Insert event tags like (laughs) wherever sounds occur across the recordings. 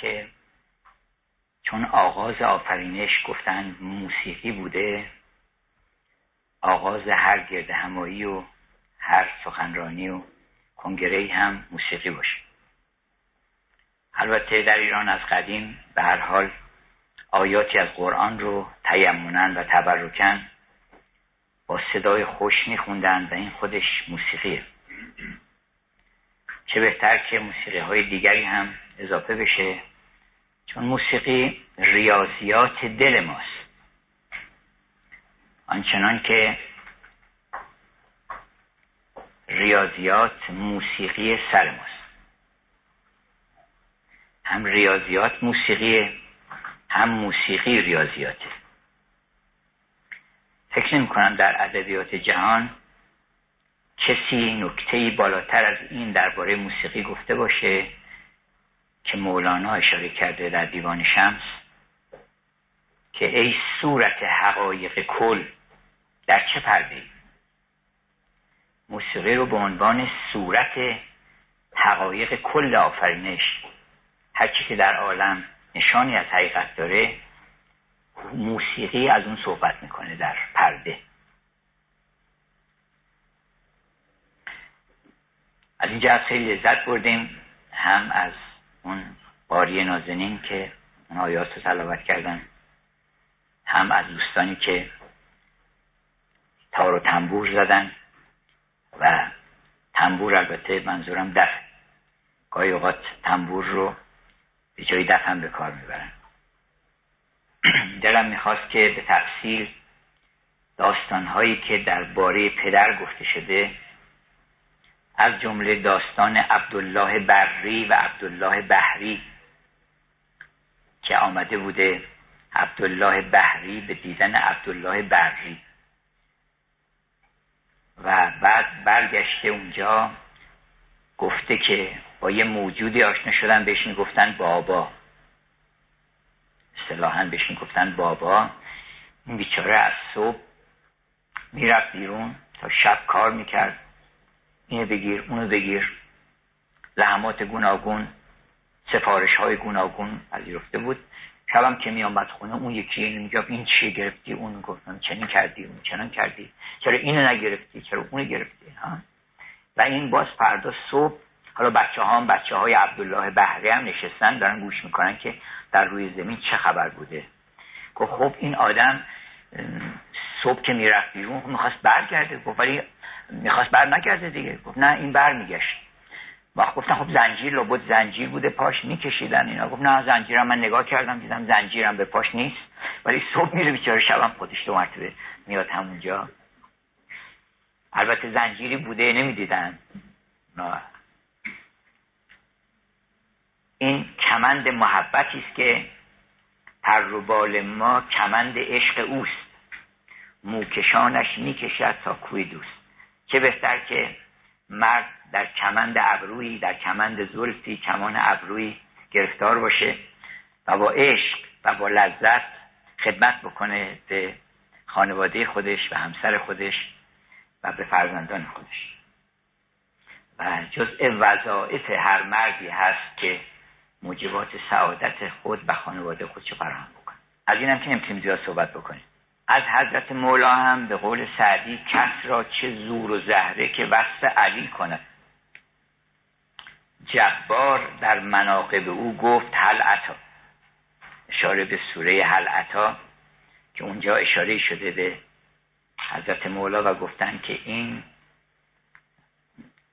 که چون آغاز آفرینش گفتن موسیقی بوده آغاز هر گرد همایی و هر سخنرانی و کنگره هم موسیقی باشه. البته در ایران از قدیم به هر حال آیاتی از قرآن رو تیمونن و تبرکن با صدای خوش میخوندن و این خودش موسیقیه. چه بهتر که موسیقی های دیگری هم اضافه بشه. چون موسیقی ریاضیات دل ماست. آنچنان که ریاضیات موسیقی سر ماست. هم ریاضیات موسیقی هم موسیقی ریاضیاته فکر نمی کنم در ادبیات جهان کسی نکته بالاتر از این درباره موسیقی گفته باشه. که مولانا اشاره کرده در دیوان شمس که ای صورت حقایق کل در چه پرده موسیقی رو به عنوان صورت حقایق کل آفرینش هرچی که در عالم نشانی از حقیقت داره موسیقی از اون صحبت می‌کنه در پرده. از اینجا از خیلی لذت بردیم هم از اون باری نازنین که اون آیات رو تلاوت کردن. هم از دوستانی که تار و تنبور زدن و تنبور البته منظورم دف. گاهی اوقات تنبور رو به جای دف هم به کار می‌برن. (clears throat) دلم می‌خواست که به تفصیل داستانهایی که در باره پدر گفته شده از جمله داستان عبدالله بری و عبدالله بحری که آمده بوده عبدالله بحری به دیدن عبدالله بری. و بعد برگشته اونجا گفته که با یه موجودی آشنا شدن بهش می‌گفتن بابا. اصطلاحا بهش می‌گفتن بابا. این بیچاره از صبح می‌رفت بیرون تا شب کار می‌کرد. اینو بگیر اونو بگیر. لحمات گوناگون سفارش های گوناگون پذیرفته بود. شبم که می آمد خونه اون یکی اینو می‌گفت این چی گرفتی؟ اون گفتم چنین کردی اون چنان کردی. چرا اینو نگرفتی؟ چرا اونو گرفتی؟ ها؟ و این باز فردا صبح حالا بچه ها هم بچه های عبدالله بحری هم نشستن دارن گوش می‌کنن که در روی زمین چه خبر بوده. گفت خب این آدم صبح که می‌رفت بیرون می‌خواست برگرده گفت ولی می‌خواست بر نگرده دیگه. گفت نه این بر میگشت. وقت گفتن خب زنجیر لابد زنجیر بوده پاش میکشیدن اینا. گفت نه زنجیرم من نگاه کردم دیدم زنجیرم به پاش نیست. ولی صبح میره بیچاره شبم خودش دو مرتبه میاد همونجا. البته زنجیری بوده نمی‌دیدن. این کمند محبتی است که پر ما کمند عشق اوست. موکشانش می‌کشد تا کوی دوست. چه بهتر که مرد در کمند ابرویی در کمند زلفی کمان ابرویی گرفتار باشه و با عشق و با لذت خدمت بکنه به خانواده خودش و همسر خودش و به فرزندان خودش. و جزء وظائف هر مردی هست که موجبات سعادت خود و خانواده خودش فراهم بکنه. از اینم که نمی‌تونیم زیاد صحبت بکنیم. از حضرت مولا هم به قول سعدی کس را چه زور و زهره که وصف علی کند. جبار در مناقب او گفت هل عطا اشاره به سوره هل عطا که اونجا اشاره شده به حضرت مولا و گفتن که این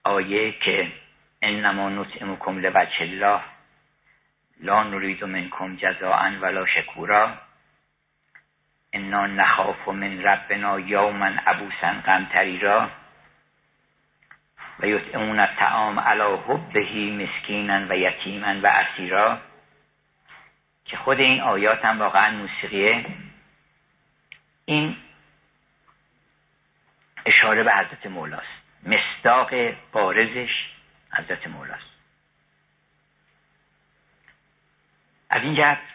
آیه که انما نطعمکم لوجه الله لا نرید منکم جزاء ولا شکورا. انا نخاف من ربنا یوما عبوسا را و یطعمون الطعام علی حبه مسکینا و یتیما و اسیرا. که خود این آیات هم واقعا موسیقیه. این اشاره به حضرت مولاست. مصداق بارزش حضرت مولاست. از این جهت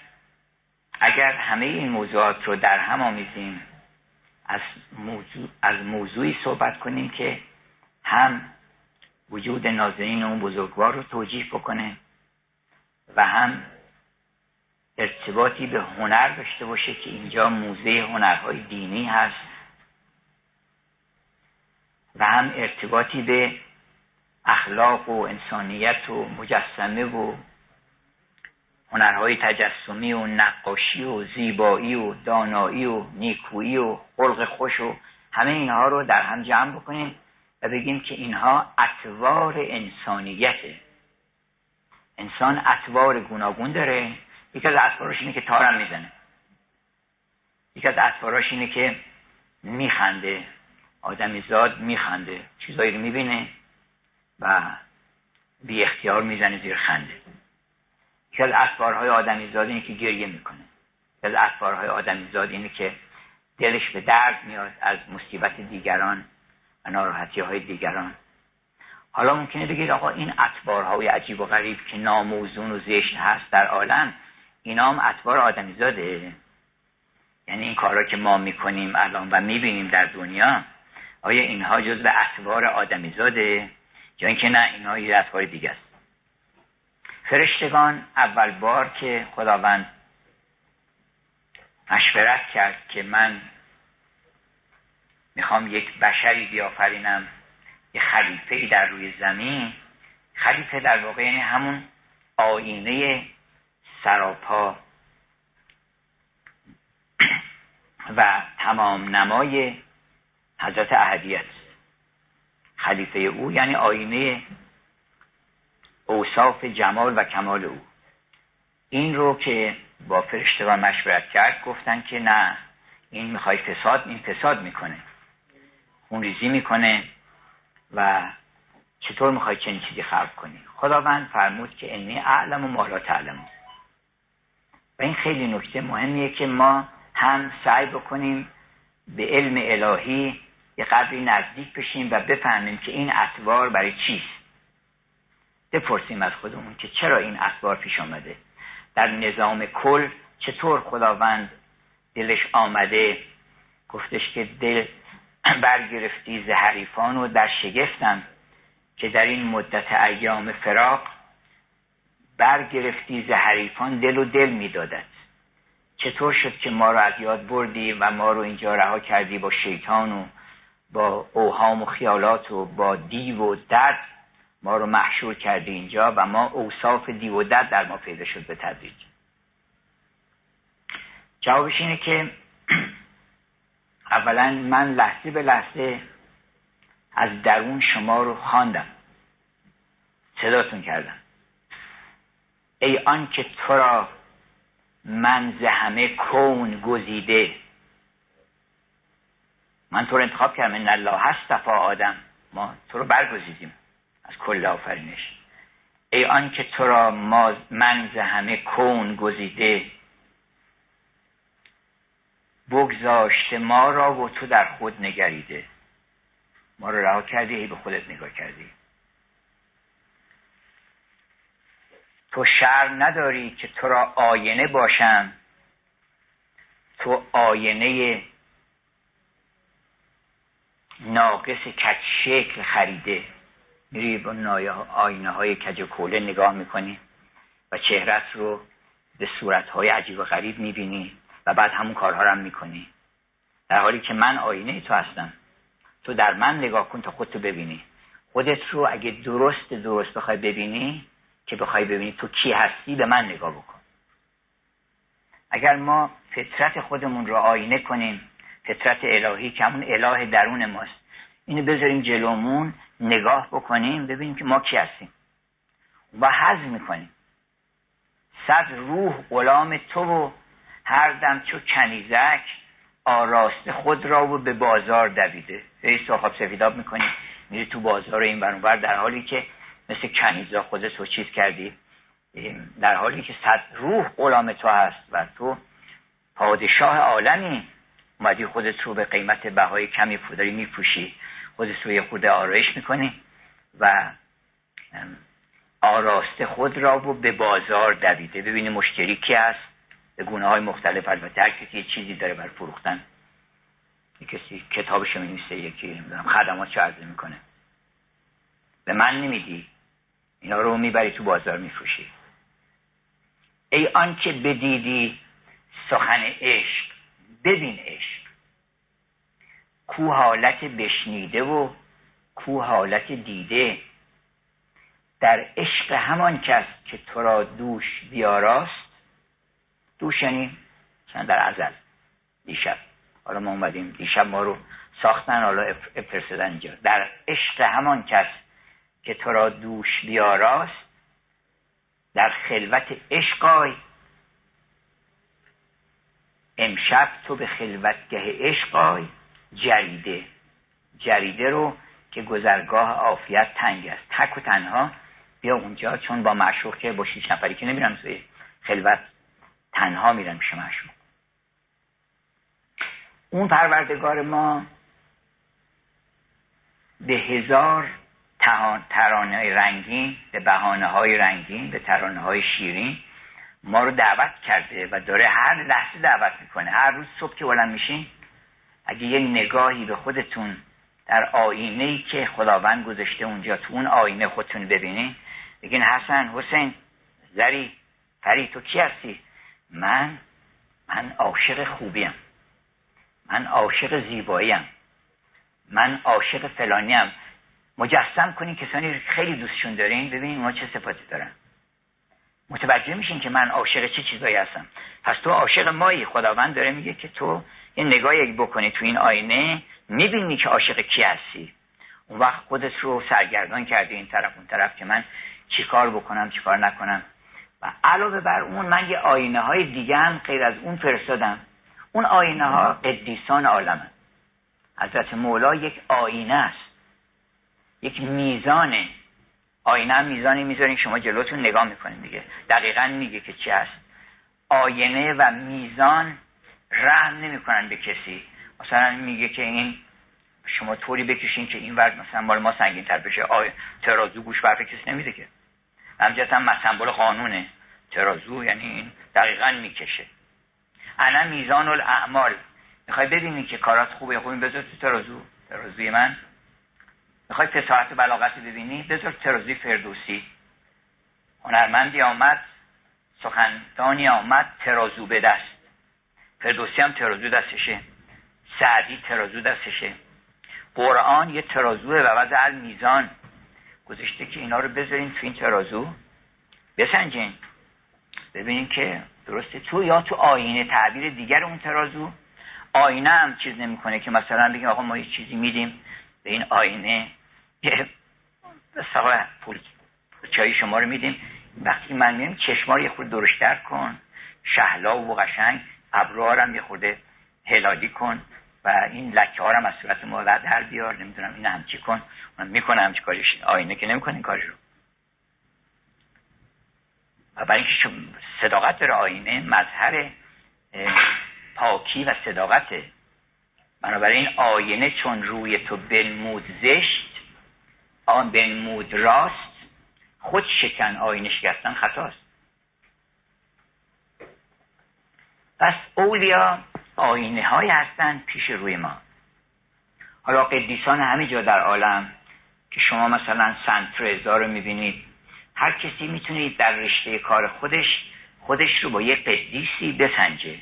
اگر همه این موضوعات رو در هم آمیزیم از, موضوع، از موضوعی صحبت کنیم که هم وجود نازنین اون بزرگوار رو توجیح بکنه و هم ارتباطی به هنر داشته باشه که اینجا موزه هنرهای دینی هست و هم ارتباطی به اخلاق و انسانیت و مجسمه و هنرهای تجسمی و نقاشی و زیبایی و دانایی و نیکویی و خلق خوش و همه اینها رو در هم جمع بکنیم و بگیم که اینها اطوار انسانیته انسان اطوار گوناگون داره. یکی از اطواراش اینه که تارم می‌زنه. یکی از اطواراش اینه که میخنده. آدمی زاد میخنده. چیزایی رو می‌بینه و بی اختیار می‌زنه زیر خنده. یکی از اطوارهای آدمی زاد اینه که گریه می‌کنه. یکی از اطوارهای آدمی زاد اینه که دلش به درد میاد از مصیبت دیگران و ناراحتی های دیگران. حالا ممکنه بگید آقا این اطوارهای عجیب و غریب که ناموزون و زشت هست در عالم اینا هم اطوار آدمیزاده. یعنی این کارا که ما می‌کنیم الان و می‌بینیم در دنیا آیا اینها جز به اطوار آدمیزاده؟ یا اینکه نه اینها یه اطوار دیگه است. فرشتگان اول بار که خداوند مشورت کرد که من می‌خوام یک بشری بیافرینم یه خلیفه ای در روی زمین. خلیفه در واقع یعنی همون آینه سراپا (clears throat) و تمام نمای حضرت اهدیت خلیفه او یعنی آینه اوصاف جمال و کمال او. این رو که با فرشتگان مشورت کرد گفتن که نه این می‌خوای فساد این فساد می‌کنه. خونریزی می‌کنه و چطور می‌خوای چنین چیزی خلق کنی؟ خداوند فرمود که انی اعلم و مالا تعلم و این خیلی نکته مهمیه که ما هم سعی بکنیم به علم الهی یه قدری نزدیک بشیم و بفهمیم که این اطوار برای چیست. بپرسیم از خودمون که چرا این اطوار پیش آمده در نظام کل چطور خداوند دلش آمده؟ گفتش که دل برگرفتی ز حریفان و در شگفتم که در این مدت ایام فراق برگرفتی ز حریفان دل و دل می‌دادد چطور شد که ما رو از یاد بردی و ما رو اینجا رها کردی با شیطان و با اوهام و خیالات و با دیو و درد ما رو محشور کردی اینجا و ما اوصاف دیو و درد در ما پیدا شد به تدریج. جوابش اینه که (clears throat) اولا من لحظه به لحظه از درون شما رو خواندم. صداتون کردم. ای آن که تو را من ز همه کون گزیده. من تو رو انتخاب کردم. ان الله هست آدم. ما تو رو برگزیدیم. از کل آفرینش. ای آن که تو را من ز همه کون گزیده بگذاشته ما را و تو در خود نگریده. ما رو رها کردی ای به خودت نگاه کردی. تو شر نداری که تو را آینه باشم. تو آینه ناقص کج شکل خریده. میری با آینه های کج کوله نگاه می‌کنی و چهرت رو به صورت های عجیب و غریب می‌بینی و بعد همون کارها رو هم می‌کنی. در حالی که من آینه تو هستم. تو در من نگاه کن تا خودتو ببینی. خودت رو اگه درست درست بخوای ببینی که بخوای ببینی تو کی هستی به من نگاه بکن. اگر ما فطرت خودمون رو آینه کنیم فطرت الهی که همون اله درون ماست. اینو بذاریم جلومون نگاه بکنیم ببینیم که ما کی هستیم. و حض می‌کنیم. صد روح غلام تو و هر دم چو کنیزک آراسته خود را و به بازار دویده. هی سرخاب سفیداب می‌کنی میری تو بازار این برانور در حالی که مثل کنیزا خودت رو چیز کردی. در حالی که صد روح غلام تو هست و تو پادشاه عالمی اومدی خودت رو به قیمت بهای کمی داری میپوشی. خودت رو یه خود آرایش می‌کنی و آراسته خود را و به بازار دویده. ببینی مشتری کی هست. به گونه های مختلف. البته هر یه چیزی داره بر فروختن. کسی کتابش می یکی خدمات چه عرضه می‌کنه. به من نمیدی. اینا رو می‌بری تو بازار میفروشی. ای آنکه بدیدی سخن عشق. ببین عشق. کو حالت بشنیده و کو حالت دیده. در عشق همان کس که تو را دوش بیاراست. دوش یعنی در ازل؟ دیشب. حالا ما اومدیم. دیشب ما رو ساختن حالا افرستدن اینجا. در عشق همان کس که تو را دوش بیاراست در خلوت عشقای امشب تو به خلوتگه عشقای جریده. جریده رو که گذرگاه عافیت تنگ است. تک و تنها بیا اونجا چون با معشوق که با شیش نفری که نمیرم توی خلوت تنها میرم میشه معشوق. اون پروردگار ما به هزار ترانه رنگین به بحانه های رنگین به ترانه های شیرین ما رو دعوت کرده و داره هر لحظه دعوت می‌کنه. هر روز صبح که بلند میشین اگه یه نگاهی به خودتون در آینه ای که خداوند گذاشته اونجا تو اون آینه خودتون ببینین بگین حسن حسین زری فری تو کی هستی؟ من من عاشق خوبیم. من عاشق زیباییم. من عاشق فلانیم. مجسم کنین کسانی خیلی دوستشون دارین ببینین ما چه صفاتی دارن. متوجه میشین که من عاشق چه چیزایی هستم. پس تو عاشق مایی. خداوند داره میگه که تو یه نگاهی بکنی تو این آینه می‌بینی که عاشق کی هستی. اون وقت خودت رو سرگردان کردی این طرف اون طرف که من چیکار بکنم چیکار نکنم. و علاوه بر اون من یه آینه های دیگه هم غیر از اون فرستادم. اون آینه ها قدیسان عالمه. حضرت مولا یک آینه است. یک میزانه آینه هم میزانی می‌ذارین شما جلوتون نگاه می‌کنین دیگه. دقیقا میگه که چی هست. آینه و میزان رحم نمی‌کنن به کسی. مثلا میگه که این شما طوری بکشین که این ورد مثلا مال ما سنگین تر بشه. آی ترازو گوش برف کسی نمیده که. همجاست هم سمبل قانونه. ترازو یعنی این دقیقا می‌کشه. انا میزان الاعمال. می‌خوای ببینی که کارات خوبه خوبی بذار تو ترازو. ترازوی من. می‌خوای فساحت بلاغت ببینی؟ بذار ترازوی فردوسی. هنرمندی آمد سخندانی آمد ترازو به دست. فردوسی هم ترازو دستشه. سعدی ترازو دستشه. قرآن یه ترازوه و وضع میزان گذاشته که اینا رو بذارین تو این ترازو. بسنجین. ببینین که درسته تو یا تو آینه تعبیر دیگر اون ترازو. آینه هم چیز نمی‌کنه که مثلا بگیم آقا ما یه چیزی میدیم به این آینه. یه پول چایی شما رو میدیم. وقتی من میگم چشما یه خود درشتر کن. شهلا و قشنگ ابروها یه خورده هلالی کن و این لکه ها هم از صورت ما در بیار. نمی‌دونم این همچی کن. من می‌کنم همچی کارش آینه که نمی‌کنه این کارش رو و برای اینکه صداقت داره آینه مظهر پاکی و صداقته. بنابراین آینه چون روی تو بنمود زشت آن بنمود راست خود شکن آینه شکستن خطاست. پس اولیا آینه های هستن پیش روی ما. حالا قدیسان همه جا در عالم که شما مثلا سنت رضا رو می‌بینید هر کسی می‌تونه در رشته کار خودش خودش رو با یه قدیسی بسنجه.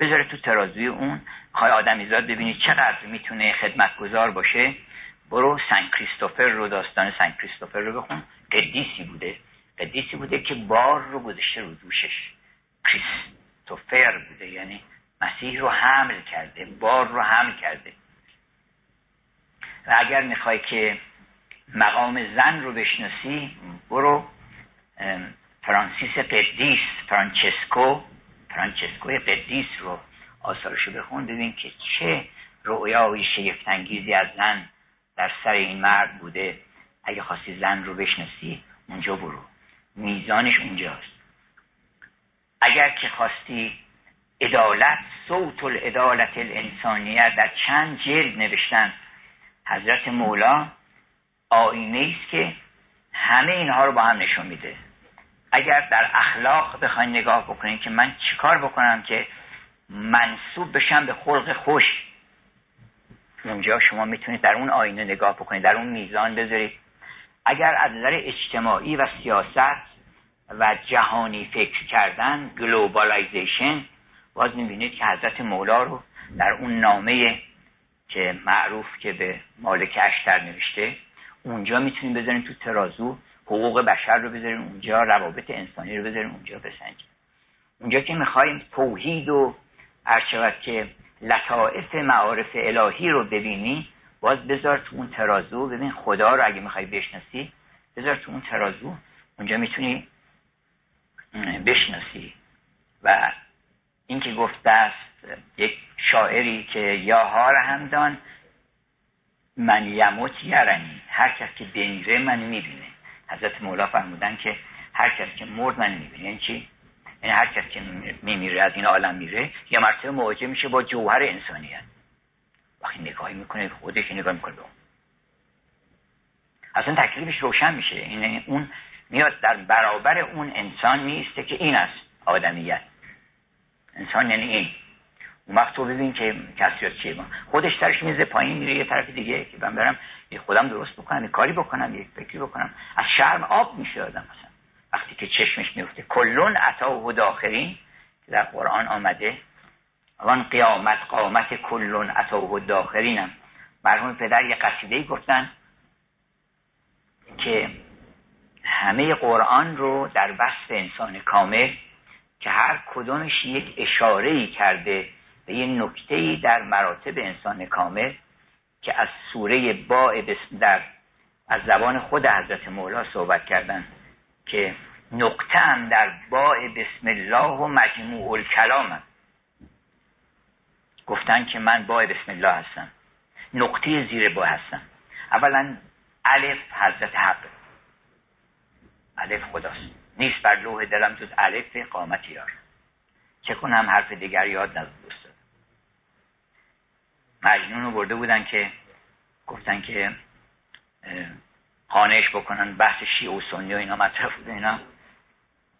بذاره تو ترازوی اون خواهی آدمیزاد ببینید چقدر می‌تونه خدمتگذار باشه. برو سن کریستوفر رو داستان سن کریستوفر رو بخون. قدیسی بوده. قدیسی بوده که بار رو گذاشته رو دوشش. کریستوفر بوده. یعنی مسیح رو حمل کرده. بار رو حمل کرده. و اگر می‌خوای که مقام زن رو بشناسی برو فرانسیس قدیس فرانچسکو. فرانچسکو قدیس رو آثارش رو بخون ببین که چه رؤیای شگفتانگیزی از زن در سر این مرد بوده. اگه خواستی زن رو بشناسی اونجا برو. میزانش اونجاست. اگر که خواستی عدالت صوت العدالت الانسانیه در چند جلد نوشتن. حضرت مولا آینه است که همه اینها رو با هم نشون میده. اگر در اخلاق بخواین نگاه بکنین که من چیکار بکنم که منصوب بشم به خلق خوش. اونجا شما می‌تونید در اون آینه نگاه بکنید در اون میزان بذارید. اگر از نظر اجتماعی و سیاست و جهانی فکر کردن globalization باز می‌بینید که حضرت مولا رو در اون نامه که معروف که به مالک اشتر نوشته اونجا می‌تونیم بذاریم تو ترازو حقوق بشر رو بذاریم اونجا روابط انسانی رو بذاریم اونجا بسنجیم اونجا که می‌خوایم توحید و ارشود که لطائف معارف الهی رو ببینی باز بذار تو اون ترازو ببین خدا رو اگه می‌خوای بشناسی بذار تو اون ترازو اونجا می‌تونی بشناسی. و این که گفته است یک شاعری که یا هار همدان من یموت یرنی. هر کس که بمیره من می‌بینه. حضرت مولا فرمودن که هر کس که مرد من می‌بینه یعنی چی؟ یعنی هر کس که میمیره از این عالم میره یه مرتبه مواجه میشه با جوهر انسانیت وقتی نگاهی می‌کنه خودش نگاه می‌کنه به اون. اصلا تکلیفش روشن میشه. این یعنی اون میاد در برابر اون انسان میسته که این است آدمیت. انسان یعنی این. اون وقت تو ببین که کسیات چیه. خودش سرش میزه پایین میره یه طرف دیگه که من برم خودم درست بکنم یه کاری بکنم یه فکری بکنم. از شرم آب میشه آدم مثلا وقتی که چشمش میفته. کلون عطا و داخرین که در قرآن آمده. وان قیامت قامت کلون عطا و داخرینم مرحوم پدر یه قصیده گفتن که همه قرآن رو در وصف انسان کامل که هر کدومش یک اشاره کرده به یه نکته در مراتب انسان کامل که از سوره با در از زبان خود حضرت مولا صحبت کردن. که نقطه هم در با بسم الله و مجموع الکلام گفتن که من با بسم الله هستم. نقطه زیر با هستم. اولا الف حضرت حق. الف خداست. نیست بر لوح دلم جز الف قامت یار. چه کنم حرف دیگر یاد نداد مجنون رو برده بودن که گفتن که خانهش بکنن بحث شیعه و سنی و اینا مطرح بود اینا.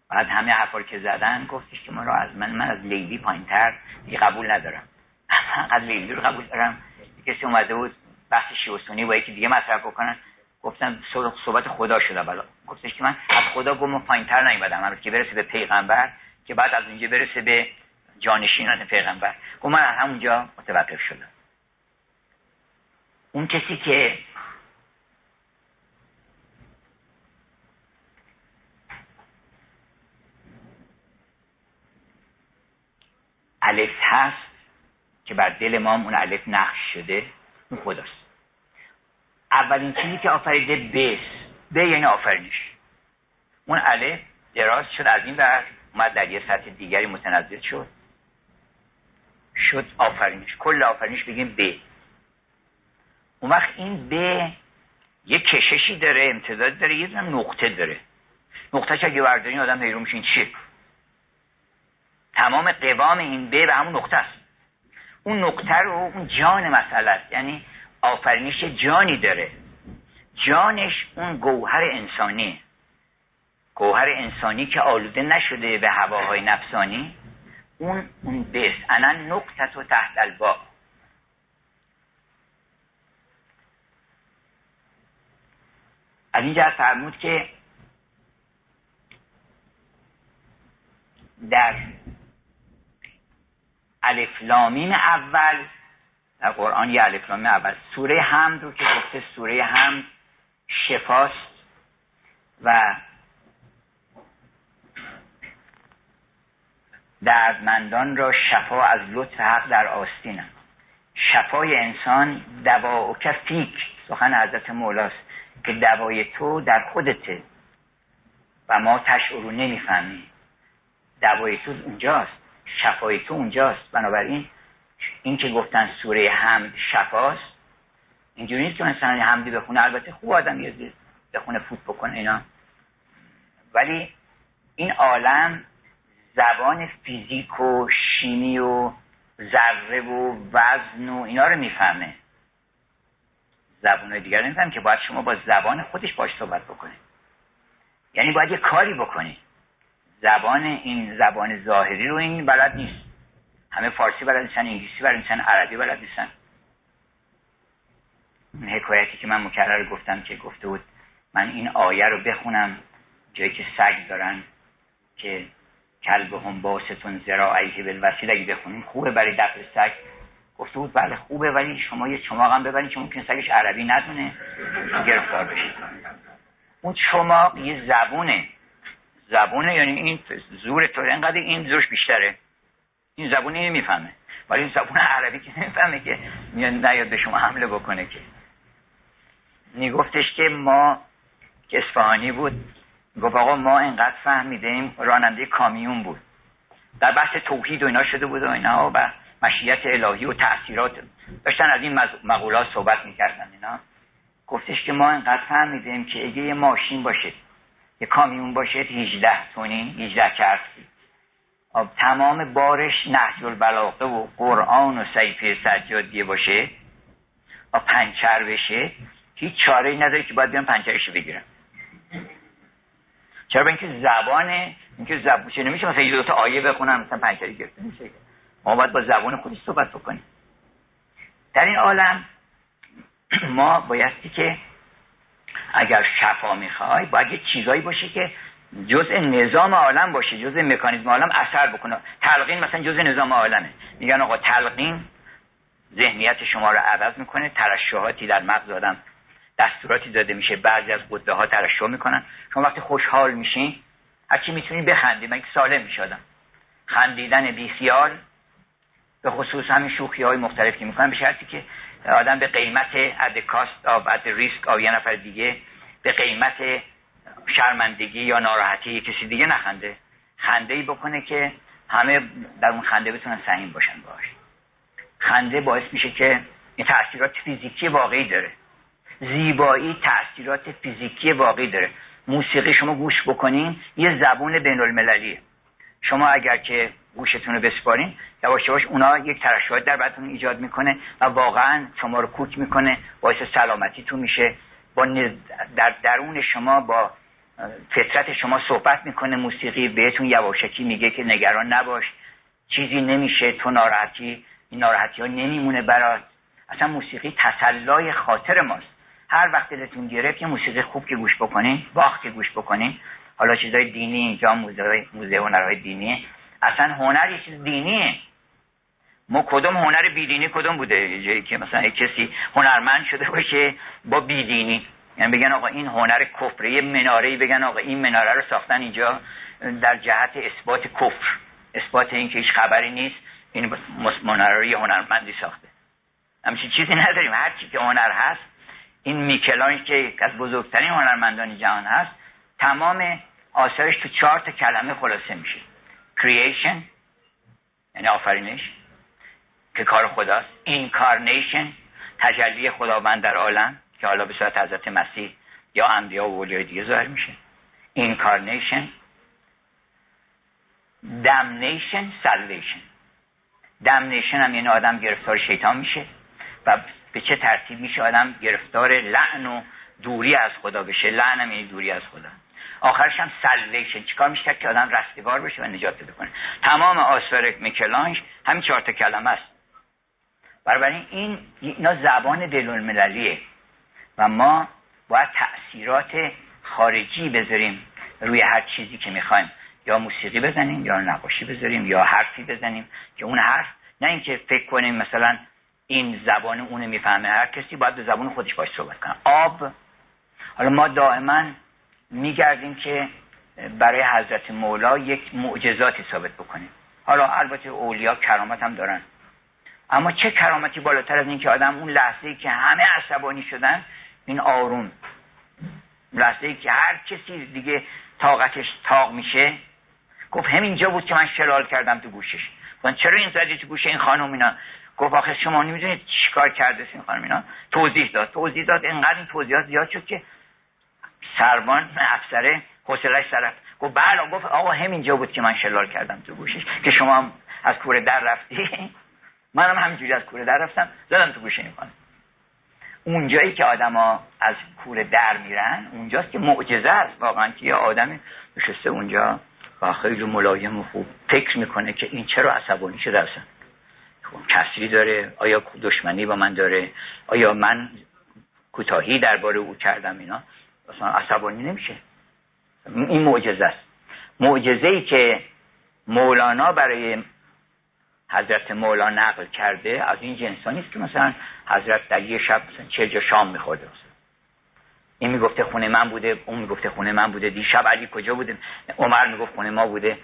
بعد همه حرفا که زدن گفتش که من رو از من من از لیلی پایین تر دیگه قبول ندارم. (laughs) از لیلی رو قبول دارم. کسی اومده بود بحث شیعه و سنی با یکی دیگه مطرح بکنن. گفتن صحبت خدا شده. بلا گفتش که من از خدا گم پایین تر نیومدم. که برسه به پیغمبر که بعد از اونجا برسه به جانشینان پیغمبر. گفت من از همونجا متوقف شدم. اون کسی که الف هست که بر دل ما اون الف نقش شده. اون خداست. اولین چیزی که آفریده بس ب یعنی آفرینش. اون الف دراز شد از این بر اومد در یه سطح دیگری متنزل شد. شد آفرینش. کل آفرینش بگیم ب. اون وقت این به یه کششی داره امتداد داره یه نقطه داره. نقطهش اگه بردارین آدم حیرون میشه این چیه؟ تمام قوام این به به همون نقطه است. اون نقطه رو اون جان مسئله یعنی آفرینش جانی داره. جانش اون گوهر انسانی. گوهر انسانی که آلوده نشده به هواهای نفسانی اون اون بس انا نقطه تو تحت الباب. از اینجا فرمود که در الفلامین اول در قرآن یه الفلامین اول. سوره حمد رو که گفته سوره حمد شفاست و دردمندان را شفا از لطف حق در آستینم شفای انسان دوا و فیک سخن حضرت مولاست که دوای تو در خودته و ما تشعرو نمی‌فهمیم. دوای تو اونجاست شفای تو اونجاست. بنابراین این که گفتن سوره حمد شفاست اینجوری نیست که مثلا حمدی بخونه البته خوب آدم یه بخونه فوت بکنه اینا. ولی این عالم زبان فیزیک و شیمی و ذره و وزن و اینا رو می‌فهمه. زبان دیگر نمیفهم که باید شما با زبان خودش باش صحبت بکنید. یعنی باید یه کاری بکنید. زبان این زبان ظاهری رو این بلد نیست. همه فارسی بلد نیستن انگلیسی بلد نیستن عربی بلد نیستن. این حکایتی که من مکرر گفتم که گفته بود من این آیه رو بخونم جایی که سگ دارن که کلب هم باستون زراعیه بالوسیل اگه بخونیم خوبه برای دفع سگ. گفته بود بله خوبه ولی شما یه چماق هم ببرید که ممکن سگش عربی ندونه. گرفتار بشید. اون چماق یه زبونه. زبونه یعنی این زور تو انقدر این زورش بیشتره. این زبون اینو می‌فهمه ولی این زبون عربی که نمی‌فهمه که نیاد به شما حمله بکنه که. میگفتش که ما که بود گفت آقا ما انقدر فهمیدیم راننده کامیون بود. در بحث توحید و اینا شده بود و اینا و مشیت الهی و تاثیرات داشتن از این مقولات صحبت می‌کردن اینا. گفتش که ما انقدر فهمیدیم که اگه یه ماشین باشه یه کامیون باشه 18 تونی 18 کرسی تمام بارش نهج البلاغه و قرآن و سیفه سجادیه باشه. و پنچر بشه. هیچ چاره ای نداره که باید بیان پنچرش بگیرم چرا؟ اینکه زبان اینکه زبان چه نمیشه مثلا یه دو تا آیه بخونم مثلا پنچری گرفته. میشه ما باید با زبان خودی صحبت بکنیم. در این عالم ما بایستی که اگر شفا می‌خوای باید یه چیزایی باشه که جزء نظام عالم باشه جزء مکانیزم عالم اثر بکنه. تلقین مثلا جزء نظام عالمه. میگن آقا تلقین ذهنیت شما رو عوض می‌کنه ترشحاتی در مغز آدم دستوراتی داده میشه بعضی از قده ها ترشح می‌کنن. شما وقتی خوشحال میشین هرچی می‌تونی بخندی من سالم می‌شدم خندیدن بیخیال به خصوص همین شوخی های مختلف که می‌کنن به شرطی که آدم به قیمت at cost of at risk of یه نفر دیگه به قیمت شرمندگی یا ناراحتی کسی دیگه نخنده. خنده ای بکنه که همه در اون خنده بتونن سهیم باشن باش خنده باعث میشه که این تاثیرات فیزیکی واقعی داره. زیبایی تاثیرات فیزیکی واقعی داره. موسیقی شما گوش بکنین یه زبون بین المللیه شما اگر که گوشتون رو بسپارین یواش یواش اونا یک ترشحات در بدنتون ایجاد می‌کنه و واقعا شما رو کوک می‌کنه باعث سلامتیتون میشه. با در درون شما با فطرت شما صحبت می‌کنه موسیقی بهتون یواشکی میگه که نگران نباش. چیزی نمیشه تو ناراحتی این ناراحتی ها نمیمونه برات. اصلا موسیقی تسلای خاطر ماست. هر وقت دلتون گرفت یه موسیقی خوب که گوش بکنین باخت که گوش بکنین. حالا چیزای دینی اینجا موزه موزه هنرهای دینی. اصلا هنر یه چیز دینیه. ما کدوم هنر بیدینی کدوم بوده؟ جایی که مثلا کسی هنرمند شده باشه با بیدینی. یعنی بگن آقا این هنر کفره یه مناره بگن آقا این مناره رو ساختن اینجا در جهت اثبات کفر. اثبات اینکه هیچ خبری نیست این مناره یه هنرمندی ساخته. همچین چیزی نداریم. هر چی که هنر هست این میکلانج که از بزرگترین هنرمندان جهان هست تمام آثارش تو چهار تا کلمه خلاصه میشه. Creation یعنی آفرینش که کار خداست. Incarnation تجلی خداوند در عالم که حالا به صورت حضرت مسیح یا انبیا و اولیای دیگه ظاهر میشه. Incarnation damnation salvation. Damnation هم یعنی آدم گرفتار شیطان میشه و به چه ترتیب میشه؟ آدم گرفتار لعن و دوری از خدا بشه. لعن هم یعنی دوری از خدا. آخرش هم سلویشن چیکار میشه که آدم رستگار بشه و نجات بده کنه؟ تمام آثار میکلانج همین چهار تا کلمه است. بنابراین این اینا زبان بین المللیه و ما باید تاثیرات خارجی بذاریم روی هر چیزی که می‌خوایم. یا موسیقی بزنیم یا نقاشی بذاریم یا حرفی بزنیم که اون حرف نه اینکه فکر کنیم مثلا این زبان اونو می‌فهمه. هر کسی باید به زبان خودش باش صحبت کنه. آب. حالا ما دائما میگردیم که برای حضرت مولا یک معجزاتی ثابت بکنیم. حالا البته اولیا کرامت هم دارن. اما چه کرامتی بالاتر از این که آدم اون لحظه ای که همه عصبانی شدن این آروم. لحظه ای که هر کسی دیگه طاقتش تاق میشه. گفت همینجا بود که من شلال کردم تو گوشش. من چرا این زدی تو گوش این خانم اینا؟ گفت آخه شما نمی‌دونید چیکار کرده این خانم اینا؟ توضیح داد. توضیح داد. اینقدر این توضیحات زیاد شد که سربان افسره حوصلش سرف گفت بله گفت آقا همینجا بود که من شلال کردم تو گوشش که شما هم از کوره در رفتی. (laughs) منم همینجوری از کوره در رفتم زدم تو گوش این خانم اونجایی که آدما از کوره در میرن اونجاست که معجزه است. واقعا که یه آدم نشسته اونجا و خیلی ملایم و خوب فکر می‌کنه که این چرا عصبانی شده اصلا. کسری داره آیا دشمنی با من داره آیا من کوتاهی درباره او کردم اینا. اصلا عصبانی نمیشه. این معجزه است. معجزه ای که مولانا برای حضرت مولا نقل کرده از این جنسانی است که مثلا حضرت در یه شب چه جا شام میخورده این می‌گفته خونه من بوده اون می‌گفته خونه من بوده. دیشب علی کجا بوده؟ عمر می‌گفت خونه ما بوده.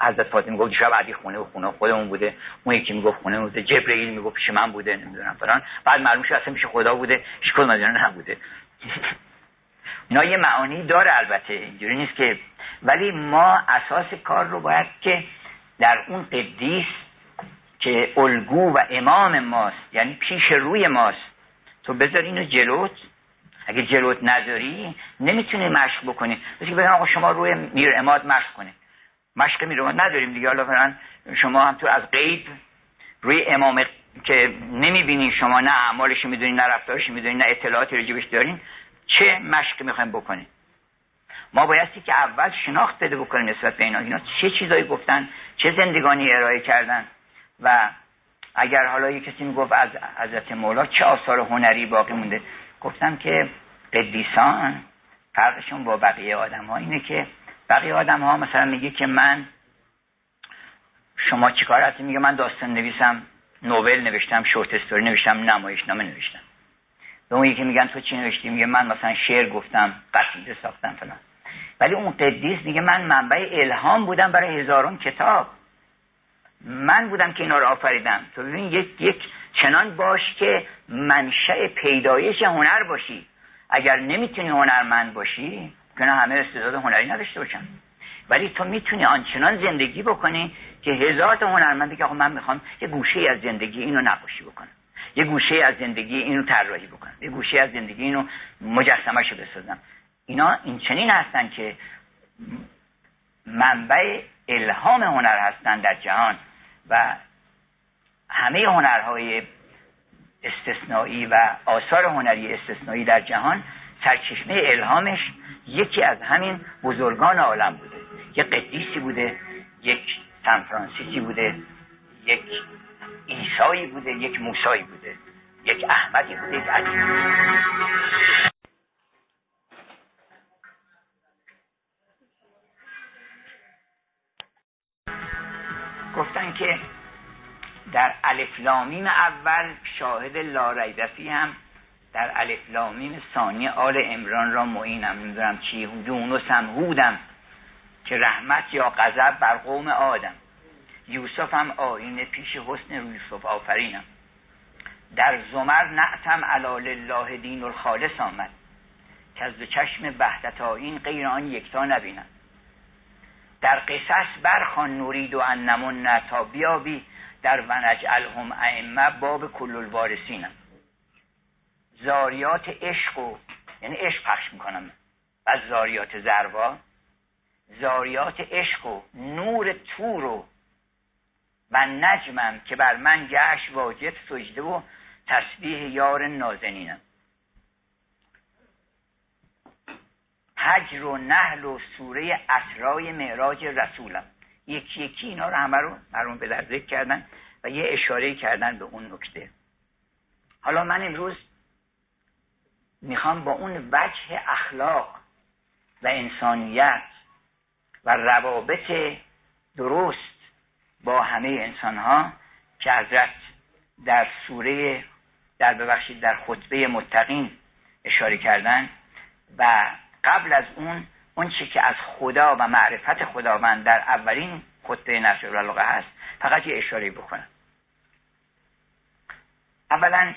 حضرت فاطمه می‌گفت دیشب علی خونه و خونه خودمون بوده. اون یکی می‌گفت خونه بوده. جبرئیل می‌گفت پیش من بوده. نمی‌دونم فلان. بعد معلوم شد اصلا پیش خدا بوده. هیچ کدوم از نبوده. اینا یه معانی داره البته اینجوری نیست که ولی ما اساس کار رو باید که در اون قدیس که الگو و امام ماست یعنی پیش روی ماست. تو بذار اینو جلوت. اگه جلوت نذاری نمی‌تونی مشق بکنی. مثل که آقا شما روی میر اماد مشق کنی مشق میر اماد نداریم دیگه. حالا شما هم تو از غیب روی امام که نمی‌بینی شما نه اعمالش می‌دونی نه رفتارش می‌دونی نه اطلاعاتی راجبش دارین. چه مشق می‌خوایم بکنیم؟ ما بایستی که اول شناخت بده بکنیم نسبت به اینا. اینا چه چیزایی گفتن؟ چه زندگانی ارائه کردن؟ و اگر حالا یه کسی می‌گفت از حضرت مولا چه آثار هنری باقی مونده؟ گفتم که قدیسان فرقشون با بقیه آدم ها اینه که بقیه آدم ها مثلا میگه که من شما چیکار هستی؟ میگه من داستان نویسم نوول نوشتم شورت استوری نوشتم نمایش نامه نوشتم. به اون یکی میگن تو چی نوشتی؟ میگه من مثلا شعر گفتم قصیده ساختم فلان. ولی اون قدیس میگه من منبع الهام بودم برای هزارون کتاب. من بودم که اینا رو آفریدم. تو ببین یک یک چنان باش که منشأ پیدایش هنر باشی. اگر نمی‌تونی هنرمند باشی کنه همه استعداد هنری نداشته باشن. ولی تو می‌تونی آنچنان زندگی بکنی که هزار تا هنرمندی که آقا من می‌خوام یه گوشه از زندگی اینو نقاشی بکنم. یه گوشه از زندگی اینو طراحی بکنم. یه گوشه از زندگی اینو مجسمهشو بسازم. اینا این چنین هستن که منبع الهام هنر هستن در جهان و همه هنرهای استثنایی و آثار هنری استثنایی در جهان سرچشمه الهامش یکی از همین بزرگان عالم بوده. یک قدیسی بوده یک سان فرانسیسی بوده یک ایسایی بوده یک موسایی بوده یک احمدی بوده یک علی گفتن که در الفلامیم اول شاهد لاریبفی هم در الفلامیم ثانی آل امران را معینم. نمی‌دونم چی هودون و سمهودم که رحمت یا غضب بر قوم آدم. یوسف هم آینه پیش حسن یوسف آفرینم. در زمر نعتم علال الله دین الخالص آمد. که از چشم بهدت این غیر آن یکتا نبینم. در قصص برخان نورید و انمون تا بیابی در ونجعلهم ائمه باب کل الوارثینم. زاریات عشق و یعنی عشق پخش می‌کنم. از زاریات زروا. زاریات عشق و نور تور و و نجمم که بر من گشت واجب سجده و تسبیح یار نازنینم. حجر و نهل و سوره اسرای معراج رسولم. یکی یکی اینا رو همه رو مرمون به ذکر کردن و یه اشاره کردن به اون نکته. حالا من امروز می‌خوام با اون وجه اخلاق و انسانیت و روابط درست با همه انسان ها که حضرت در سوره در ببخشید در خطبه متقین اشاره کردن و قبل از اون اون چی که از خدا و معرفت خداوند در اولین خطبه نشر العلاقه هست فقط یه اشاره بکنم. اولا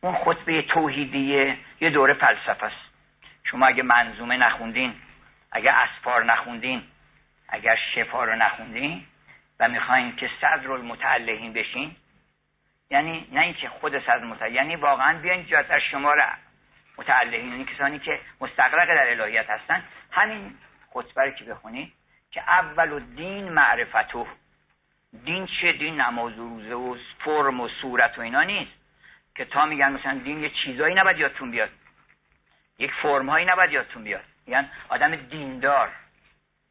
اون خطبه توحیدیه یه دوره فلسفه است. شما اگه منظومه نخوندین اگه اسفار نخوندین اگر شفا رو نخوندین و می‌خواین که صدر المتعلهین بشین یعنی نه اینکه خود صدر المتعلهین یعنی واقعا بیاین جات از شما رو متعلهین یعنی کسانی که مستقرق در الهیت هستن. همین خطبه رو که بخونید که اول و دین معرفتو دین چه دین نماز و روزه و فرم و صورت و اینا نیست. که تا میگن مثلا دین یه چیزایی نباید یادتون بیاد. یک فرم هایی نباید یادتون بیاد. میگن آدم دیندار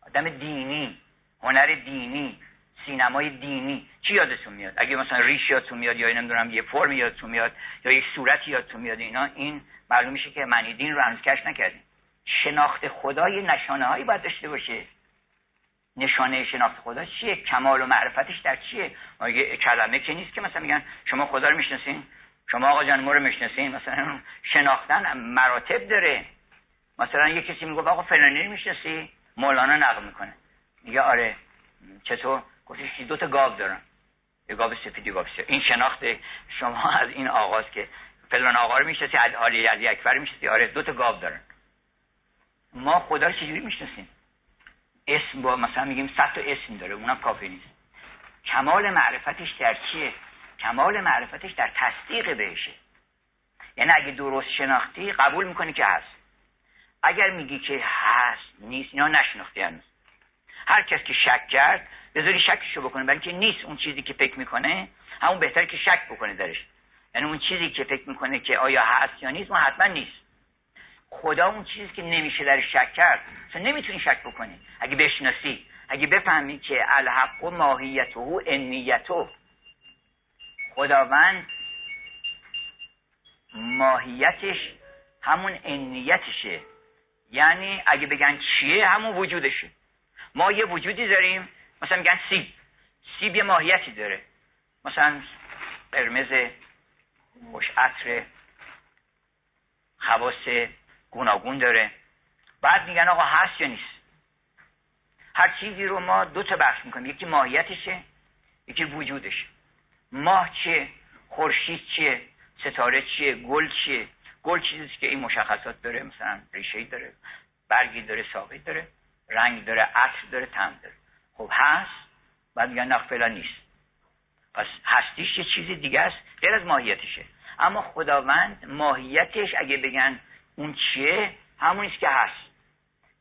آدم دینی هنر دینی. سینمای دینی. چی یادتون میاد؟ اگه مثلا ریش یادتون میاد یا نمی‌دونم یه فرم یادتون میاد یا یک صورتی یادتون میاد اینا این معلوم میشه که معنی دین رو هنوز کش نکردیم. شناخت خدا یه نشانه هایی باید داشته باشه. نشانه شناخت خدا چیه؟ کمال و معرفتش در چیه؟ مگه کلمه که نیست که مثلا میگن شما خدا رو می‌شناسین؟ شما آقا جان می‌شناسین؟ مثلا شناختن مراتب داره. مثلا یه کسی میگه آقا فلانی رو می‌شناسی؟ مولانا نقل می‌کنه. میگه آره چطور؟ گفتش دو تا گاو دارن یه گاو سفید گاو سفید. این شناخت شما از این آغاز که فلان آقا رو می‌شناسی علی علی اکبر می‌شناسی؟ آره دو تا گاو دارن. ما خدا رو چجوری می‌شناسیم؟ اسم با مثلا میگیم صد تا اسم داره اونم کافی نیست. کمال معرفتش در چیه؟ کمال معرفتش در تصدیق بهشه. یعنی اگه درست شناختی قبول می‌کنی که هست. اگر میگی که هست نیست اینا نشناختی هنوز. هر کس که شک کرد بذاری شکشو بکنه. اینکه نیست اون چیزی که فکر می‌کنه همون بهتره که شک بکنه درش. یعنی اون چیزی که فکر می‌کنه که آیا هست یا نیست اون حتما نیست. خدا اون چیزی که نمیشه در شک کرد تو نمی‌تونی شک بکنی. اگه بشناسی اگه بفهمی که الحق و ماهیت و انیتو خداوند ماهیتش همون انیتشه. یعنی اگه بگن چیه همون وجودشه. ما یه وجودی داریم مثلا میگن سیب. سیب یه ماهیتی داره. مثلا قرمز خوش عطر خواص گوناگون داره. بعد میگن آقا هست یا نیست؟ هر چیزی رو ما دو تا بخش می‌کنیم. یکی ماهیتشه یکی وجودش. ماه چیه؟ خورشید چیه؟ ستاره چیه؟ گل چیه؟ گل چیزی که این مشخصات داره مثلا ریشه داره برگی داره ساقی داره رنگ داره عطر داره تم داره. خب هست بعد میگن نه فعلا نیست. پس هستیش یه چیزی دیگه است غیر از ماهیتشه اما خداوند ماهیتش اگه بگن اون چیه همونیست که هست.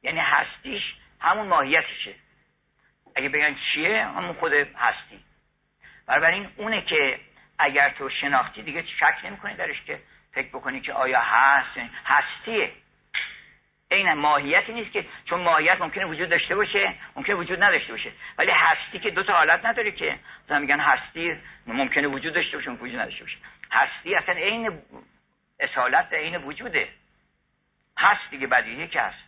یعنی هستیش همون ماهیتشه اگه بگن چیه همون خود هستی. بنابراین اونه که اگر تو شناختی دیگه شک نمی‌کنی درش که فکر بکنی که آیا هست هستیه. این ماهیتی نیست که چون ماهیت ممکنه وجود داشته باشه ممکنه وجود نداشته باشه. ولی هستی که دو تا حالت نداره که مثلا میگن هستی ممکنه وجود داشته باشه وجود نداشته باشه. هستی اصلا عین اصالت عین وجوده. هست دیگه بدیهی که هست.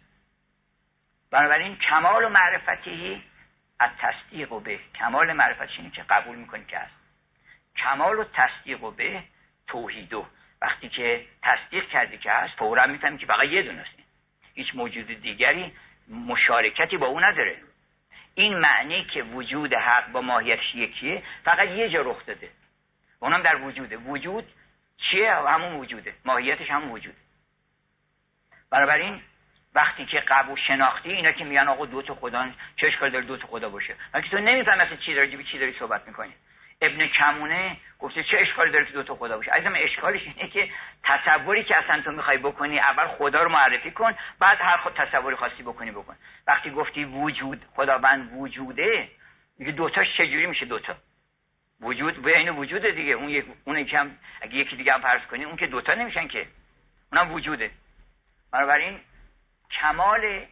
بنابراین کمال و معرفتی از تصدیق و به. کمال معرفتش اینه که قبول می‌کنی که هست. کمال و تصدیق و به توحیدو وقتی که تصدیق کردی که هست فورا می‌فهمی که فقط یه دونه هیچ موجود دیگری مشارکتی با او نداره. این معنی که وجود حق با ماهیتش یکیه فقط یه جا رخ داده. اونم در وجوده. وجود چیه؟ همون وجوده. ماهیتش همون وجوده. بنابراین وقتی که قبول شناختی اینا که میگن آقا دو تا خدا چه اشکال داره دو تا خدا باشه؟ وقتی تو نمی‌فهمی اصلا چی داری چی داری صحبت می‌کنی؟ ابن کمونه گفته چه اشکالی داره که دو تا خدا باشه؟ عزیزم اشکالش اینه که تصوری که اصلا تو می‌خوای بکنی اول خدا رو معرفی کن بعد هر خود تصوری خواستی بکنی بکن. وقتی گفتی وجود خداوند وجوده میگه دوتاش چجوری میشه دوتا وجود به این وجوده دیگه. اون یک اون یکم اگه یکی دیگه هم فرض کنی اون که دوتا نمیشن که. اونم وجوده. بنابراین کمال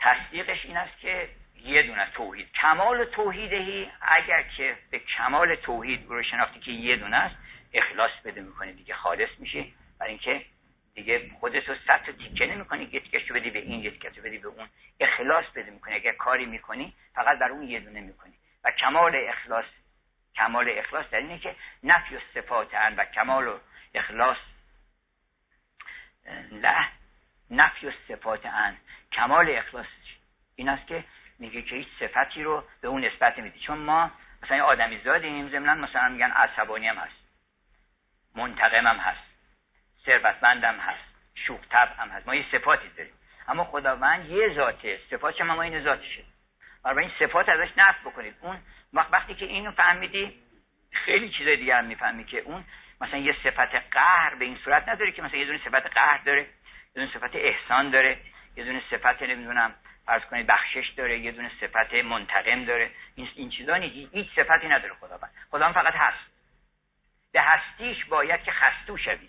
تصدیقش این است که یه دونه توحید. کمال توحیدهی اگر که به کمال توحید رو شناختی که یه دونه است اخلاص بده می‌کنی دیگه خالص میشه برای اینکه دیگه خودت رو صد تا تیکه نمی‌کنی یه بدی به این یه رو بدی به اون. اخلاص بده می‌کنی. اگر کاری می‌کنی فقط بر اون یه دونه می‌کنی. و کمال اخلاص کمال اخلاص در اینه که نفی و صفات و کمال و اخلاص نه نفی و صفات ان کمال اخلاص این است که میگه که هیچ صفتی رو به اون نسبت نمیدی. چون ما مثلا آدمی زادیم ضمنا مثلا میگن عصبانی هم هست. منتقم هم هست. ثروتمندم هست. شوخ هم هست. ما یه صفاتی داریم. اما خداوند یه ذاته. صفات ما این ذاتشه. برای این صفات ازش نفت بکنید. اون وقتی که اینو فهمیدی خیلی چیزای دیگه هم می‌فهمی که اون مثلا یه صفت قهر به این صورت نداره که مثلا یه دونه صفت قهر داره یه دونه صفت احسان داره یه دونه صفت نمی‌دونم فرض کنید بخشش داره یه دونه صفت منتقم داره. این این چیزا هیچ صفتی نداره خداوند. خداوند فقط هست. به هستیش باید که خستو شوی.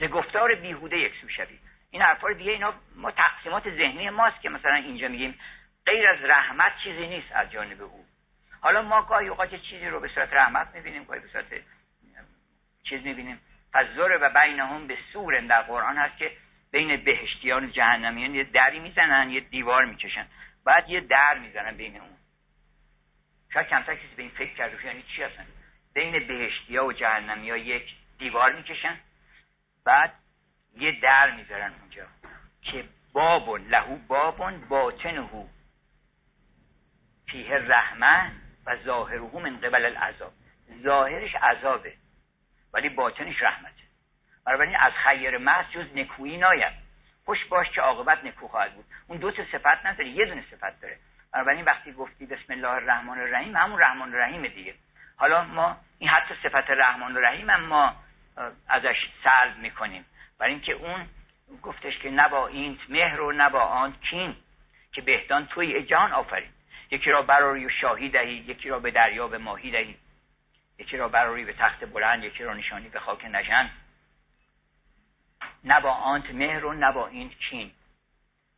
ز گفتار بیهوده یکسو شوی. این حرفا رو دیگه اینا ما تقسیمات ذهنی ماست که مثلا اینجا میگیم غیر از رحمت چیزی نیست از جانب او. حالا ما گاهی اوقات چیزی رو به صورت رحمت می‌بینیم گاهی به صورت چیز می‌بینیم. فزور و بینهم به سور در قرآن هست که بین بهشتیان و جهنمیان یه دری می‌زنن یه دیوار می‌کشن. بعد یه در می‌زنن بین اون. شاید کمتر کسی به این فکر کرده یعنی چی هستن بین بهشتی ها و جهنمی ها یک دیوار می‌کشن بعد یه در می‌ذارن اونجا که بابون لهو بابون باطنهو فیه رحمه و ظاهره من قبل العذاب. ظاهرش عذابه ولی باطنش رحمته. بنابراین از خیر محض جز نکویی ناید. خوش باش که عاقبت نکو خواهد بود. اون دو تا صفت نداره یه دونه صفت داره. بنابراین وقتی گفتی بسم الله الرحمن الرحیم همون رحمان الرحیم دیگه. حالا ما این حتی صفت رحمان الرحیم هم ما ازش سلب می‌کنیم. برای اینکه اون گفتش که نبا اینت مهر و نبا آن کین که بهتان توی جهان آفرین. یکی را براری و شاهی دهید یکی را به دریا به ماهی دهید یکی را براری به تخت بلند یکی را نشانی به خاک نژند نه با آنت مهر و نه با این کین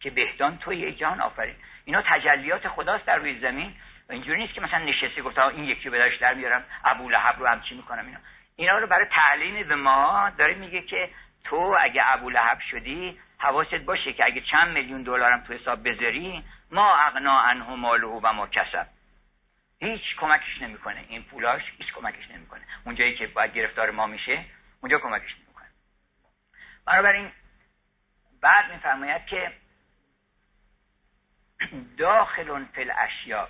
که بهتان توی جان آفرین. اینا تجلیات خداست در روی زمین. اینجوری نیست که مثلا نشسته گفته این یکی بداش در میارم ابو لحب رو هم چی می‌کنم اینا. اینا رو برای تعلیم به ما داره میگه که تو اگه ابو لحب شدی حواست باشه که اگه چند میلیون دلارم تو حساب بذاری ما اغنا عنه ماله و ما کسب. هیچ کمکش نمی‌کنه. این پولاش هیچ کمکش نمی‌کنه. اونجایی که باید گرفتار ما میشه اونجا کمکش بنابراین بعد میفرماید که داخل فی اشیا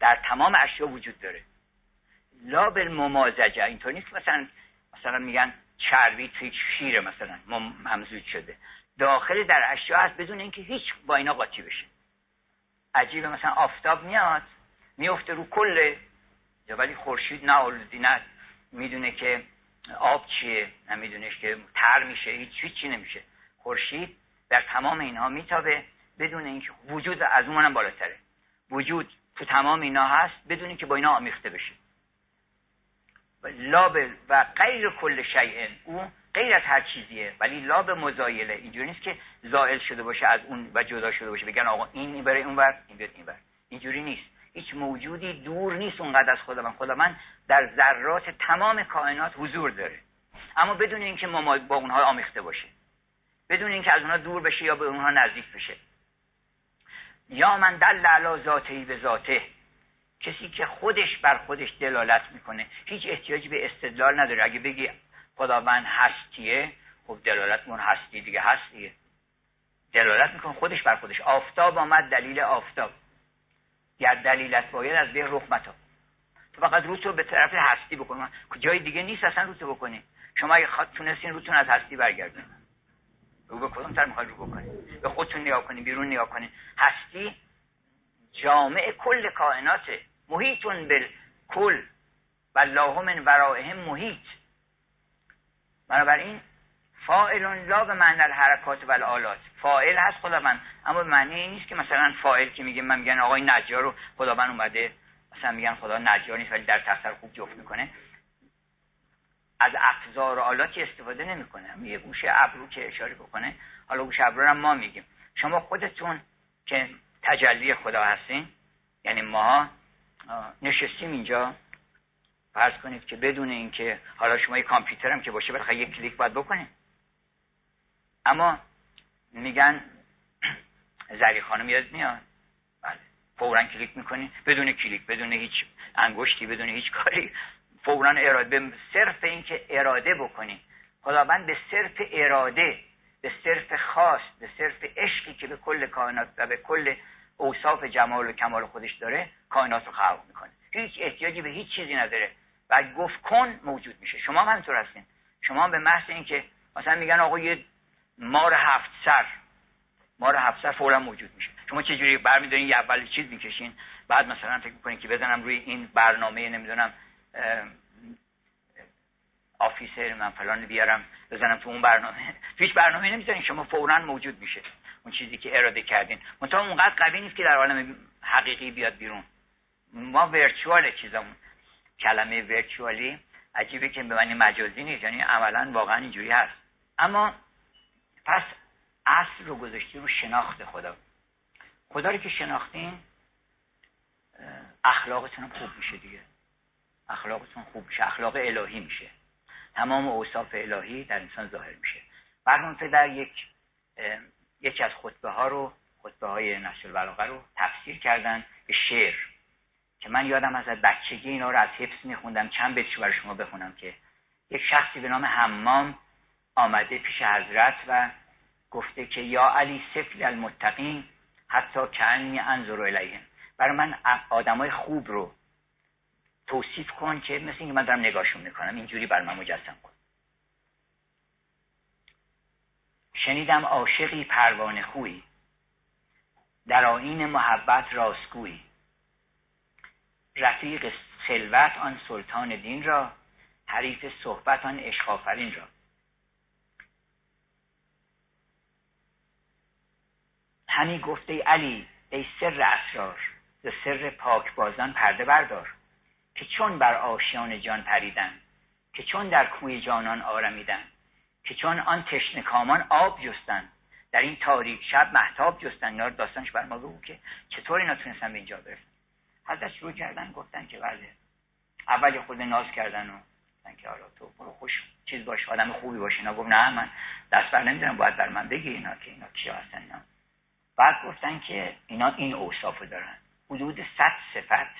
در تمام اشیا وجود داره. لا بالممازجه اینطور نیست مثلا مثلا میگن چربی توی شیر مثلا ممزوج شده. داخل در اشیا هست بدون اینکه هیچ با اینا قاطی بشه. عجیبه مثلا آفتاب میاد میفته رو کل ولی خورشید نه آلودی نه. می‌دونه که آب چیه؟ نمیدونش که تر میشه هیچ هیچی نمیشه. خورشید در تمام اینها میتابه. بدون اینکه وجود از اونم بالاتره. وجود تو تمام اینا هست بدون اینکه با اینا آمیخته بشه. لاب و غیر کل شیء او غیر از هر چیزیه ولی لاب مزایله. اینجوری نیست که زائل شده باشه از اون و جدا شده باشه. بگن آقا این بره اون بر این بره این بر اینجوری نیست. هیچ موجودی دور نیست اونقدر از خدا من. خدا من در ذرات تمام کائنات حضور داره. اما بدون اینکه ما با اونها آمیخته باشه بدون اینکه از اونها دور بشه یا به اونها نزدیک بشه. یا من دل علی ذاته به ذاته. کسی که خودش بر خودش دلالت می‌کنه هیچ احتیاجی به استدلال نداره. اگه بگی خداوند هستیه خب دلالت مون هستی دیگه هستیه. دلالت می‌کنه خودش بر خودش. آفتاب آمد دلیل آفتاب. گر دلیلت باید از به رخ متا. تو فقط روتو به طرف هستی بکن. جای دیگه نیست اصلا روتو بکنی. شما اگه خواهد تونستین روتون از هستی برگردین. رو به کدوم طرف می‌خواید رو بکنید به خودتون نگاه کنید بیرون نگاه کنید هستی جامع کل کائناته. محیطون بالکل و الله من ورائهم محیط. بنابراین فائل لا به معنی الحرکات و الالات فائل هست خداوند اما معنی این نیست که مثلا فائل که میگه من میگن آقای نجار رو خداوند اومده مثلا میگن خدا نجار نیست ولی در تختر خوب جفت می‌کنه. از افزار و آلاتی استفاده نمی‌کنه. یه گوشه ابرو که اشاره بکنه حالا گوشه ابرو هم ما میگیم. شما خودتون که تجلی خدا هستین یعنی ما نشستیم اینجا. فرض کنید که بدون اینکه حالا شما یه کامپیوتر که باشه بالاخره یک کلیک باید بکنید. اما میگن زری خانم یاد میاد. بله. فورا کلیک می‌کنی. بدون کلیک بدون هیچ انگشتی بدون هیچ کاری. فورا اراده. به صرف اینکه اراده بکنی. خداوند به صرف اراده به صرف خاص به صرف عشقی که به کل کائنات و به کل اوصاف جمال و کمال خودش داره کائنات رو خلق می‌کنه. هیچ احتیاجی به هیچ چیزی نداره. و گفت کن موجود میشه. شما هم همینطور هستین. شما به محض اینکه مثلا میگن آقا یه مار هفت سر. مار هفت سر فورا موجود میشه. شما چه جوری برمیدارین یه اول چیز می‌کشین بعد مثلا فکر می‌کنین که بزنم روی این برنامه نمی‌دونم آفیسر من فلان بیارم بزنم تو اون برنامه. (laughs) هیچ برنامه نمی‌ذارین شما فورا موجود میشه. اون چیزی که اراده کردین. منتها اونقدر قوی نیست که در عالم حقیقی بیاد بیرون. ما ورچوال چیزمون کلمه ورچوالی عجیبه که به معنی مجازی نیست یعنی عملا واقعا اینجوری هست. اما پس اصل رو گذاشتی رو شناخت خدا. خدا رو که شناختین اخلاقتون خوب میشه دیگه. اخلاقتون خوب میشه. اخلاق الهی میشه. تمام اوصاف الهی در انسان ظاهر میشه. برنامه در یک یکی از خطبه ها رو خطبه های نشر البلاغه رو تفسیر کردن به شعر که من یادم از بچگی اینا رو از حفظ میخوندم. چند بیتش برای شما بخونم که یک شخصی به نام حمام آمده پیش حضرت و گفته که یا علی سفل المتقین حتی کنی انظر الیهم برای من آدمای خوب رو توصیف کن که مثل اینکه من دارم نگاهشون می‌کنم. اینجوری بر من مجسم کن. شنیدم عاشقی پروانه خویی در آین محبت راستگویی رفیق خلوت آن سلطان دین را حریف صحبت آن عشق را. همی گفته علی ای سر اسرار ز سر پاکبازان پرده بردار که چون بر آشیان جان پریدن که چون در کوی جانان آرمیدن که چون آن تشنه کامان آب جستن در این تاریک شب محتاب جستن اینا داستانش بر ما بگو که چطور اینا تونستن به اینجا برسن. حضرت شروع کردن گفتن که بله. اول خود ناز کردن و گفتن که حالا تو برو خوش چیز باش آدم خوبی باشه اینا گفت نه من دست بر نمی‌دونم باید بر من بگی اینا که اینا کیا هستن بعد گفتن که اینا این اوصافو دارن. حدود صد صفت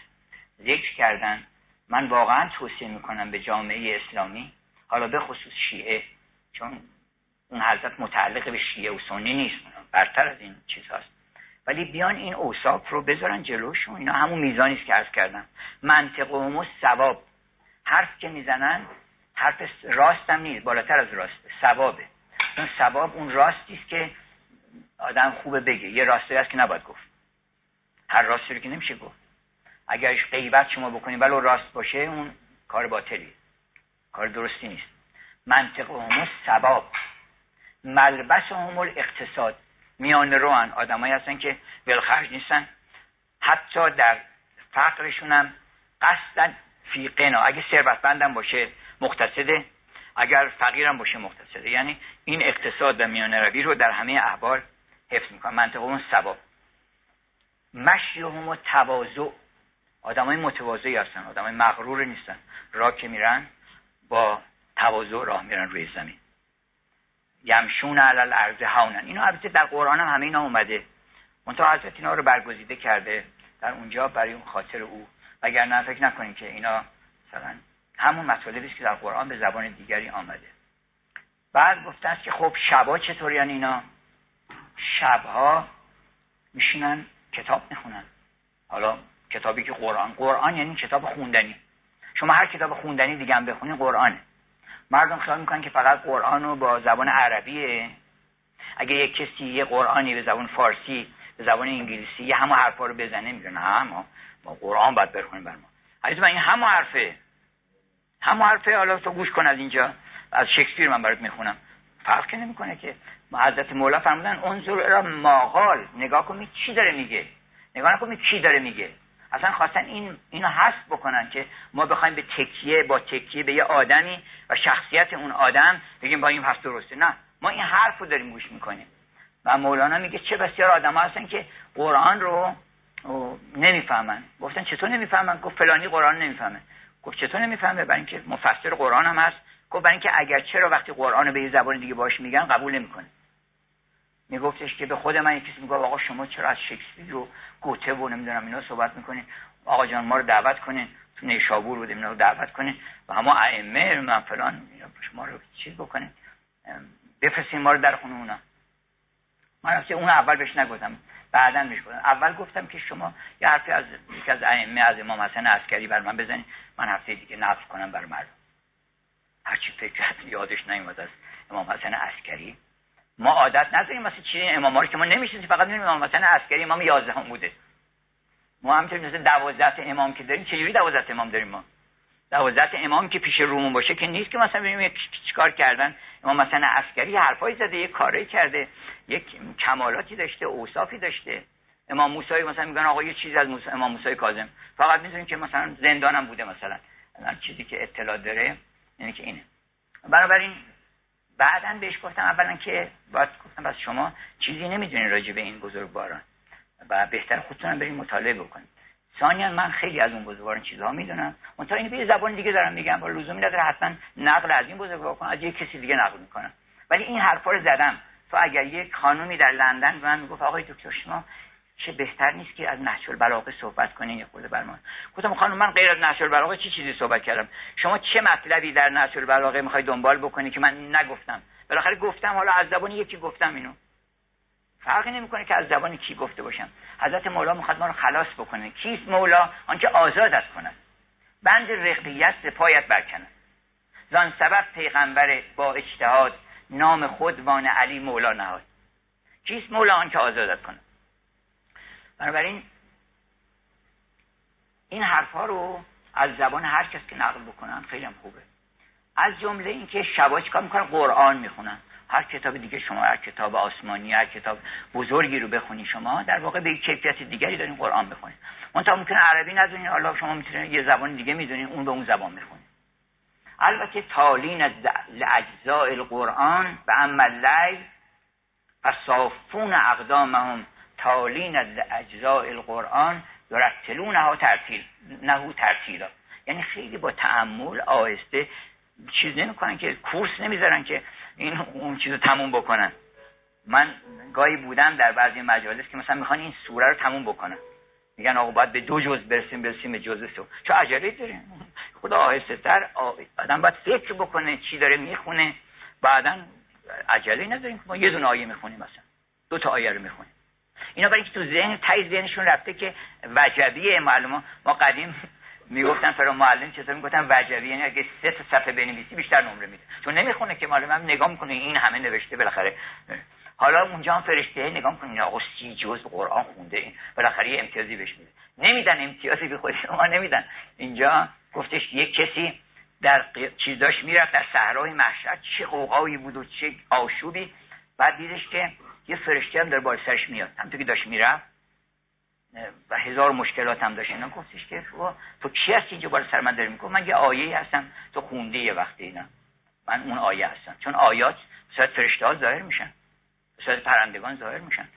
ذکر کردن. من واقعا توصیه می‌کنم به جامعه اسلامی حالا به خصوص شیعه چون اون حضرت متعلق به شیعه و سنی نیست برتر از این چیز هست. ولی بیان این اوصاف رو بذارن جلوشون. اینا همون میزانی است که عرض کردم. منطق و ثواب. حرف که می‌زنن حرف راستم نیست بالاتر از راسته ثوابه. اون ثواب اون راستی است که آدم خوبه بگه. یه راستی هست که نباید گفت. هر راستی رو که نمیشه گفت. اگر غیبت شما بکنید ولو راست باشه اون کار باطلی کار درستی نیست. منطق همون ثواب. ملبس همول اقتصاد. میان روان آدمایی هستن که ولخرج نیستن. حتی در فقرشون هم قصدن فی قنا. اگه ثروتمندم باشه مقتصده. اگر فقیرم باشه مقتصده. یعنی این اقتصاد و میان روی رو در همه احوال حفظ می‌کنن منطقه اون ثواب. مشیهم و تواضع. آدمای متواضعی هستن آدمای مغرور نیستن. راه که میرن با تواضع راه میرن روی زمین. یمشون علل ارض هاونن اینا البته در قرآن هم همه اینا اومده. منتها حضرت اینا رو برگزیده کرده. در اونجا برای اون خاطر او. نه فکر نکنید که اینا مثلا همون مطالبی که در قرآن به زبان دیگری آمده. بعد گفتن که خب شبا چطوری اینا؟ شبها میشینن کتاب می‌خونن. حالا کتابی که قرآن. قرآن یعنی کتاب خوندنی. شما هر کتاب خوندنی دیگه هم بخونید قرآنه. مردم خیال می‌کنن که فقط قرآن رو با زبان عربیه. اگه یک کسی یه قرآنی به زبان فارسی به زبان انگلیسی یه همه حرفا رو بزنه میگه نه ما با قرآن باید بخونیم بر ما. من این همه حرفه. همه حرفه. حالا تو گوش کن از اینجا. از شکسپیر من برات می‌خونم. فرق که نمی‌کنه که. حضرت مولا فرمودن انظر را ماقال نگاه کن چی داره میگه. نگاه نکن چی داره میگه. اصلا خواستن این اینو حذف بکنن که ما بخوایم به تکیه با تکیه به یه آدمی و شخصیت اون آدم بگیم با این پس درسته. نه. ما این حرف رو داریم گوش می‌کنیم. و مولانا میگه چه بسیار آدم هستن که قرآن رو نمی‌فهمن. گفتن چطور نمی‌فهمن؟ گفت فلانی قرآن نمی‌فهمه. گفت چطور نمی‌فهمه؟ برای اینکه مفسر قرآن هم هست. گفت برای اینکه اگر چرا وقتی قرآن رو به یه زبان دیگه باش میگن قبول نمی‌کنه. میگفتش که به خود من یکی میگه آقا شما چرا از شکسپیر و گوته و نمی‌دونم اینا صحبت می‌کنین؟ آقا جان ما رو دعوت کنین. تو نیشابور بودیم اینا رو دعوت کنین. و همه ائمه من فلان شما رو چیز بکنین. بفرستین ما رو در خونه اونا. من اون اول بهش نگفتم. بعدا بهش گفتم. اول گفتم که شما یه حرفی از یکی از ائمه از امام حسن عسکری بر من بزنین. من هفته دیگه نقل کنم بر مردم. هرچی فکر یادش نیومد از امام حسن عسکری. ما عادت نداریم مثل چیزی امام که ما نمی‌شناسیم فقط می‌دونیم امام مثلا عسکری امام 11 هم بوده. ما همینطور مثل 12 امام که داریم چجوری 12 امام داریم ما؟ 12 امام که پیش رومون باشه که نیست که مثلا ببینیم چیکار کردن. امام مثلا عسکری حرفایی زده یه کاری کرده یک کمالاتی داشته اوصافی داشته. امام موسی مثلا میگن آقا یه چیزی از موسی امام موسی کاظم. فقط می‌دونیم که مثلا زندانم بوده مثلا. چیزی که اطلاع داره یعنی که اینه. بنابراین بعدا بهش گفتم اولا که باید گفتم بس شما چیزی نمی‌دونین راجع به این بزرگواران و بهتر خودتون بریم مطالعه بکنید ثانیا من خیلی از اون بزرگواران چیزها می‌دونم. منتها این به زبان دیگه دارم میگم با لزومی نداره حتما نقل از این بزرگوار کنم از یه کسی دیگه نقل می‌کنم. ولی این حرفا رو زدم. تو اگر یک خانومی در لندن به من می‌گفت آقای دکتر شما چه بهتر نیست که از نهج البلاغه صحبت کنین یا خود بر گفتم خانم من غیر از نهج البلاغه چی چیزی صحبت کردم؟ شما چه مطلبی در نهج البلاغه می‌خوای دنبال بکنی که من نگفتم؟ بالاخره گفتم حالا از زبان یکی گفتم اینو. فرقی نمی‌کنه که از زبان کی گفته باشم. حضرت مولا می‌خواد ما رو خلاص بکنه. کیست مولا؟ آنکه آزادت کند بند رقیت پایت برکنه زان سبب پیغمبر با اجتهاد نام خود وان علی مولا نهاد. کیست مولا آنکه آزادت کنه بنابراین این حرفها رو از زبان هر کس که نقل بکنن خیلی هم خوبه. از جمله اینکه شبا چیکار می‌کنن؟ قرآن می‌خونن. هر کتاب دیگه شما هر کتاب آسمانی هر کتاب بزرگی رو بخونی شما در واقع به یک کیفیت دیگری دارین قرآن بخونید منتها ممکنه عربی ندونین حالا شما می‌تونید یه زبان دیگه می‌دونین اون به اون زبان می‌خونید البته تالین از اجزاء القرآن و اما اللیل فصافون اقدامهم تالین از اجزاء القرآن یرتلونها ترتیل نهو ترتیلا. یعنی خیلی با تعمل آهسته چیز نمی‌کنن که کورس نمی‌ذارن که این اون چیزو تموم بکنن. من گاهی بودم در بعضی مجالس که مثلا می‌خوان این سوره رو تموم بکنن. میگن آقا باید به دو جز برسیم برسیم به جز سو چه عجله داریم خدا آهسته تر آدم باید فکر بکنه چی داره می‌خونه. بعدا عجله نداریم ما یه دونه آیه می‌خونیم مثلا. دو تا آیه رو می‌خونیم. اینا برای که تو ذهن تای ذهنشون رفته که وجبیه معلومه. ما قدیم می‌گفتن فرا معلم چطور می‌گفتن وجبی یعنی اگه سه تا صفحه بنویسی بیشتر نمره میده. چون نمی‌خونه که معلم هم نگاه می‌کنه این همه نوشته بالاخره. حالا اونجا هم فرشته نگاه می‌کنه آقا سی جز قرآن خونده این بالاخره یه امتیازی بهش میده. نمیدن امتیازی به خود شما نمیدن. اینجا گفتش یک کسی در چیزاش می‌رفت در صحرای محشر چه قوقایی بود و چه آشوبی. بعد دیدش که یه فرشته هم در بال سرش میاد همونطور که داشت می‌رفت و هزار مشکلات هم داشت. اینا گفتش که تو کی هستی اینجا بالا سر من داری می‌گفت من یه آیه هستم. تو خونده یه وقتی اینا. من اون آیه هستم. چون آیات صورت فرشته ها ظاهر میشن. صورت پرندگان ظاهر میشن.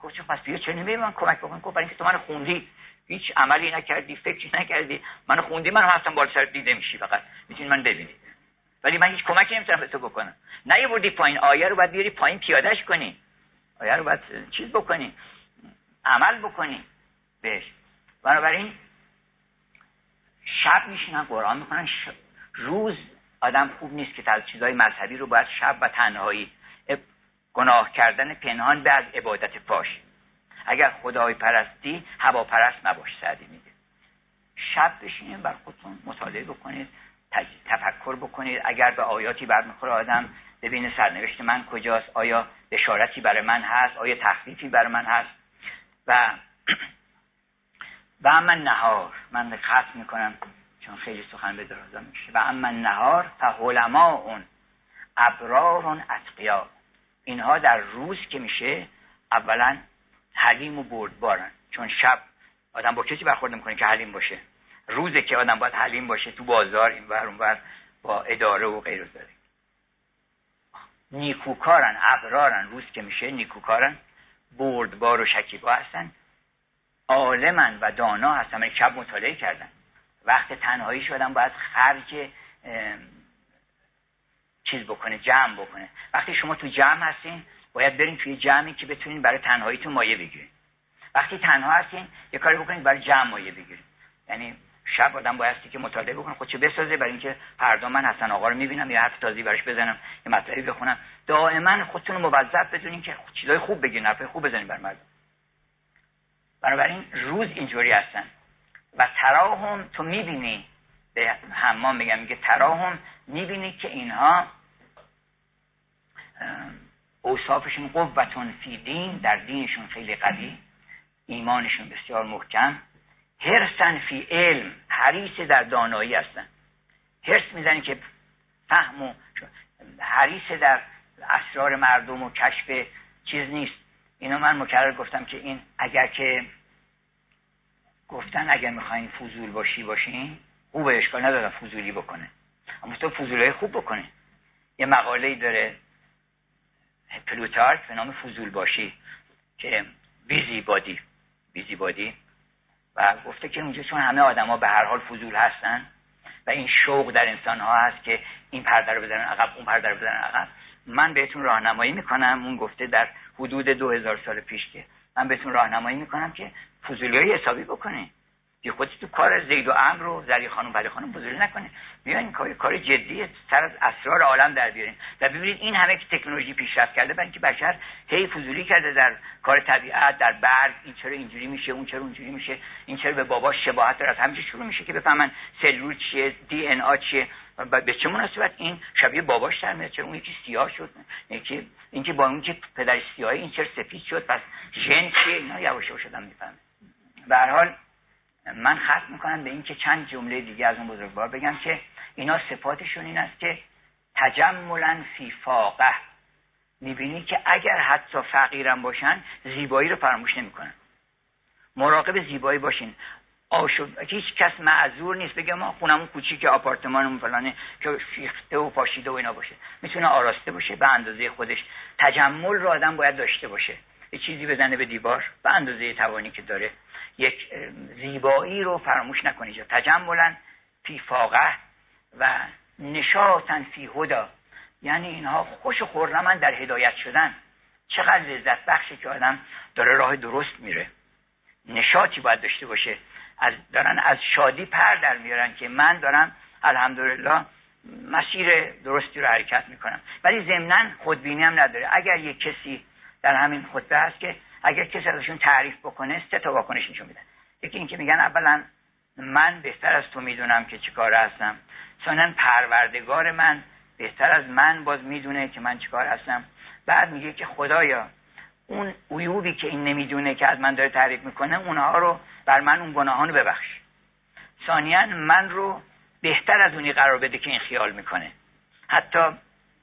گفت پس بیا چه نمی من کمک بکن گفت برای اینکه تو من خوندی. هیچ عملی نکردی فکری نکردی. من خوندی من هستم بالا سر دیده میشی فقط. می‌تونی من ببینی. ولی من هیچ کمکی نمی‌تونم به تو بکنم. نه بردی پایین آیه رو باید بیاری پایین پیادهش کنی؟ آیه رو باید چیز بکنی؟ عمل بکنی؟ بهش. بنابراین شب میشینن قرآن می‌کنن روز آدم خوب نیست که از چیزهای مذهبی رو باید شب و تنهایی گناه کردن پنهان به از عبادت پاش اگر خدای پرستی هوا پرست نباش سعدی میگه. شب بشینید بر خودتون مطالعه بکنید. تفکر بکنید. اگر به آیاتی برمیخوره آدم ببینه سرنوشت من کجاست آیا بشارتی برای من هست آیا تخفیفی برای من هست. و (clears throat) و اما نهار من ختم می‌کنم چون خیلی سخن به درازا میشه. و اما نهار فعلما اون ابرارون اتقیا اینها در روز که میشه اولا حلیم و بردبارن. چون شب آدم با کسی برخورد می‌کنه که حلیم باشه. روزه که آدم باید حلیم باشه تو بازار این ور اون با اداره و غیر داره نیکوکارن ابرارن روز که میشه نیکوکارن بردبار و شکیبا هستن عالمن و دانا هستن من شب مطالعه کردن. وقت تنهایی شدن باید خرج چیز بکنه جمع بکنه. وقتی شما تو جمع هستین باید برین توی جمعی که بتونین برای تنهاییتون مایه بگیرین. وقتی تنها هستین یه کاری بکنید برای جمع مایه بگیرین. یعنی شب آدم بایستی که مطالعه بکنه. خودشو بسازه؟ برای اینکه فردا من حسن آقا رو می‌بینم یه حرف تازی براش بزنم یه مطلبی بخونم. دائما خودتون رو موظف بدونین که چیزای خوب بگین حرف خوب بزنین بر مردم. بنابراین روز اینجوری هستن. و تراهم تو می‌بینی. به حمام میگم میگه تراهم می‌بینی که اینها اوصافشون قوتون فی دین در دینشون خیلی قوی. ایمانشون بسیار محکم. هرسن فی علم حریص در دانایی هستن. هرس می‌زنی که فهم و حریص در اسرار مردم و کشف چیز نیست. اینو من مکرر گفتم که این اگر که گفتن اگر می‌خواین فضول باشی باشین. خوب اشکال ندارم فضولی بکنه. اما تو فضولی خوب بکنه. یه مقاله داره پلوتارک به نام فضول باشی که بیزی بادی. بیزی بادی؟ و گفته که اونجا چون همه آدما به هر حال فضول هستن و این شوق در انسان ها هست که این پرده رو بزنن عقب اون پرده رو بزنن عقب من بهتون راهنمایی می‌کنم. اون گفته در حدود دو هزار سال پیش که من بهتون راهنمایی می‌کنم که فضولی های حسابی بکنه یه خودی تو کار زید و امر رو زری خانم ولی خانم بزرگی نکنه. بیاین کار کار جدی سر از اسرار عالم در بیارین. و ببینید این همه که تکنولوژی پیشرفت کرده برای اینکه بشر هی فضولی کرده در کار طبیعت در برگ این چرا اینجوری میشه اون چرا اونجوری میشه این چرا به باباش شباهت داره. از همینجا شروع میشه که بفهمن سلول چیه دی ان آ چیه. به چه مناسبت این شبیه باباش در میاد؟ چرا اون یکی سیاه شد؟ یکی اینکه با اون که پدر سیاه این چرا سفید شد؟ پس ژن چیه؟ اینا یواش یواش آدم می‌فهمه. به هر حال من ختم می‌کنم به اینکه چند جمله دیگه از اون بزرگوار بگم که اینا صفاتشون این است که تجملا فی فاقه. می‌بینی که اگر حتی فقیرم باشن زیبایی رو فراموش نمی‌کنن. مراقب زیبایی باشین. آشوب هیچ کس معذور نیست بگه ما خونمون کوچیک آپارتمانمون فلانه که فیخته و پاشیده و اینا باشه. می‌تونه آراسته باشه به اندازه خودش. تجمل رو آدم باید داشته باشه. یه چیزی بزنه به دیوار به اندازه توانی که داره. یک زیبایی رو فراموش نکنید. تجملا فی فاقه و نشاطن فی هدا یعنی اینها خوش خورنمن در هدایت شدن. چقدر لذت بخشه که آدم داره راه درست میره. نشاطی باید داشته باشه. از دارن از شادی پر در میارن که من دارم الحمدلله مسیر درستی رو حرکت می‌کنم. ولی ضمنا خودبینی هم نداره. اگر یک کسی در همین خطبه هست که اگر کسی ازشون تعریف بکنه سه تا واکنش نشون میدن یکی اینکه میگن اولا من بهتر از تو می‌دونم که چیکار هستم. ثانیا پروردگار من بهتر از من باز می‌دونه که من چیکار هستم. بعد میگه که خدایا اون عیوبی که این نمی‌دونه که از من داره تعریف می‌کنه اونها رو بر من اون گناهان رو ببخش. ثانیا من رو بهتر از اونی قرار بده که این خیال می‌کنه. حتی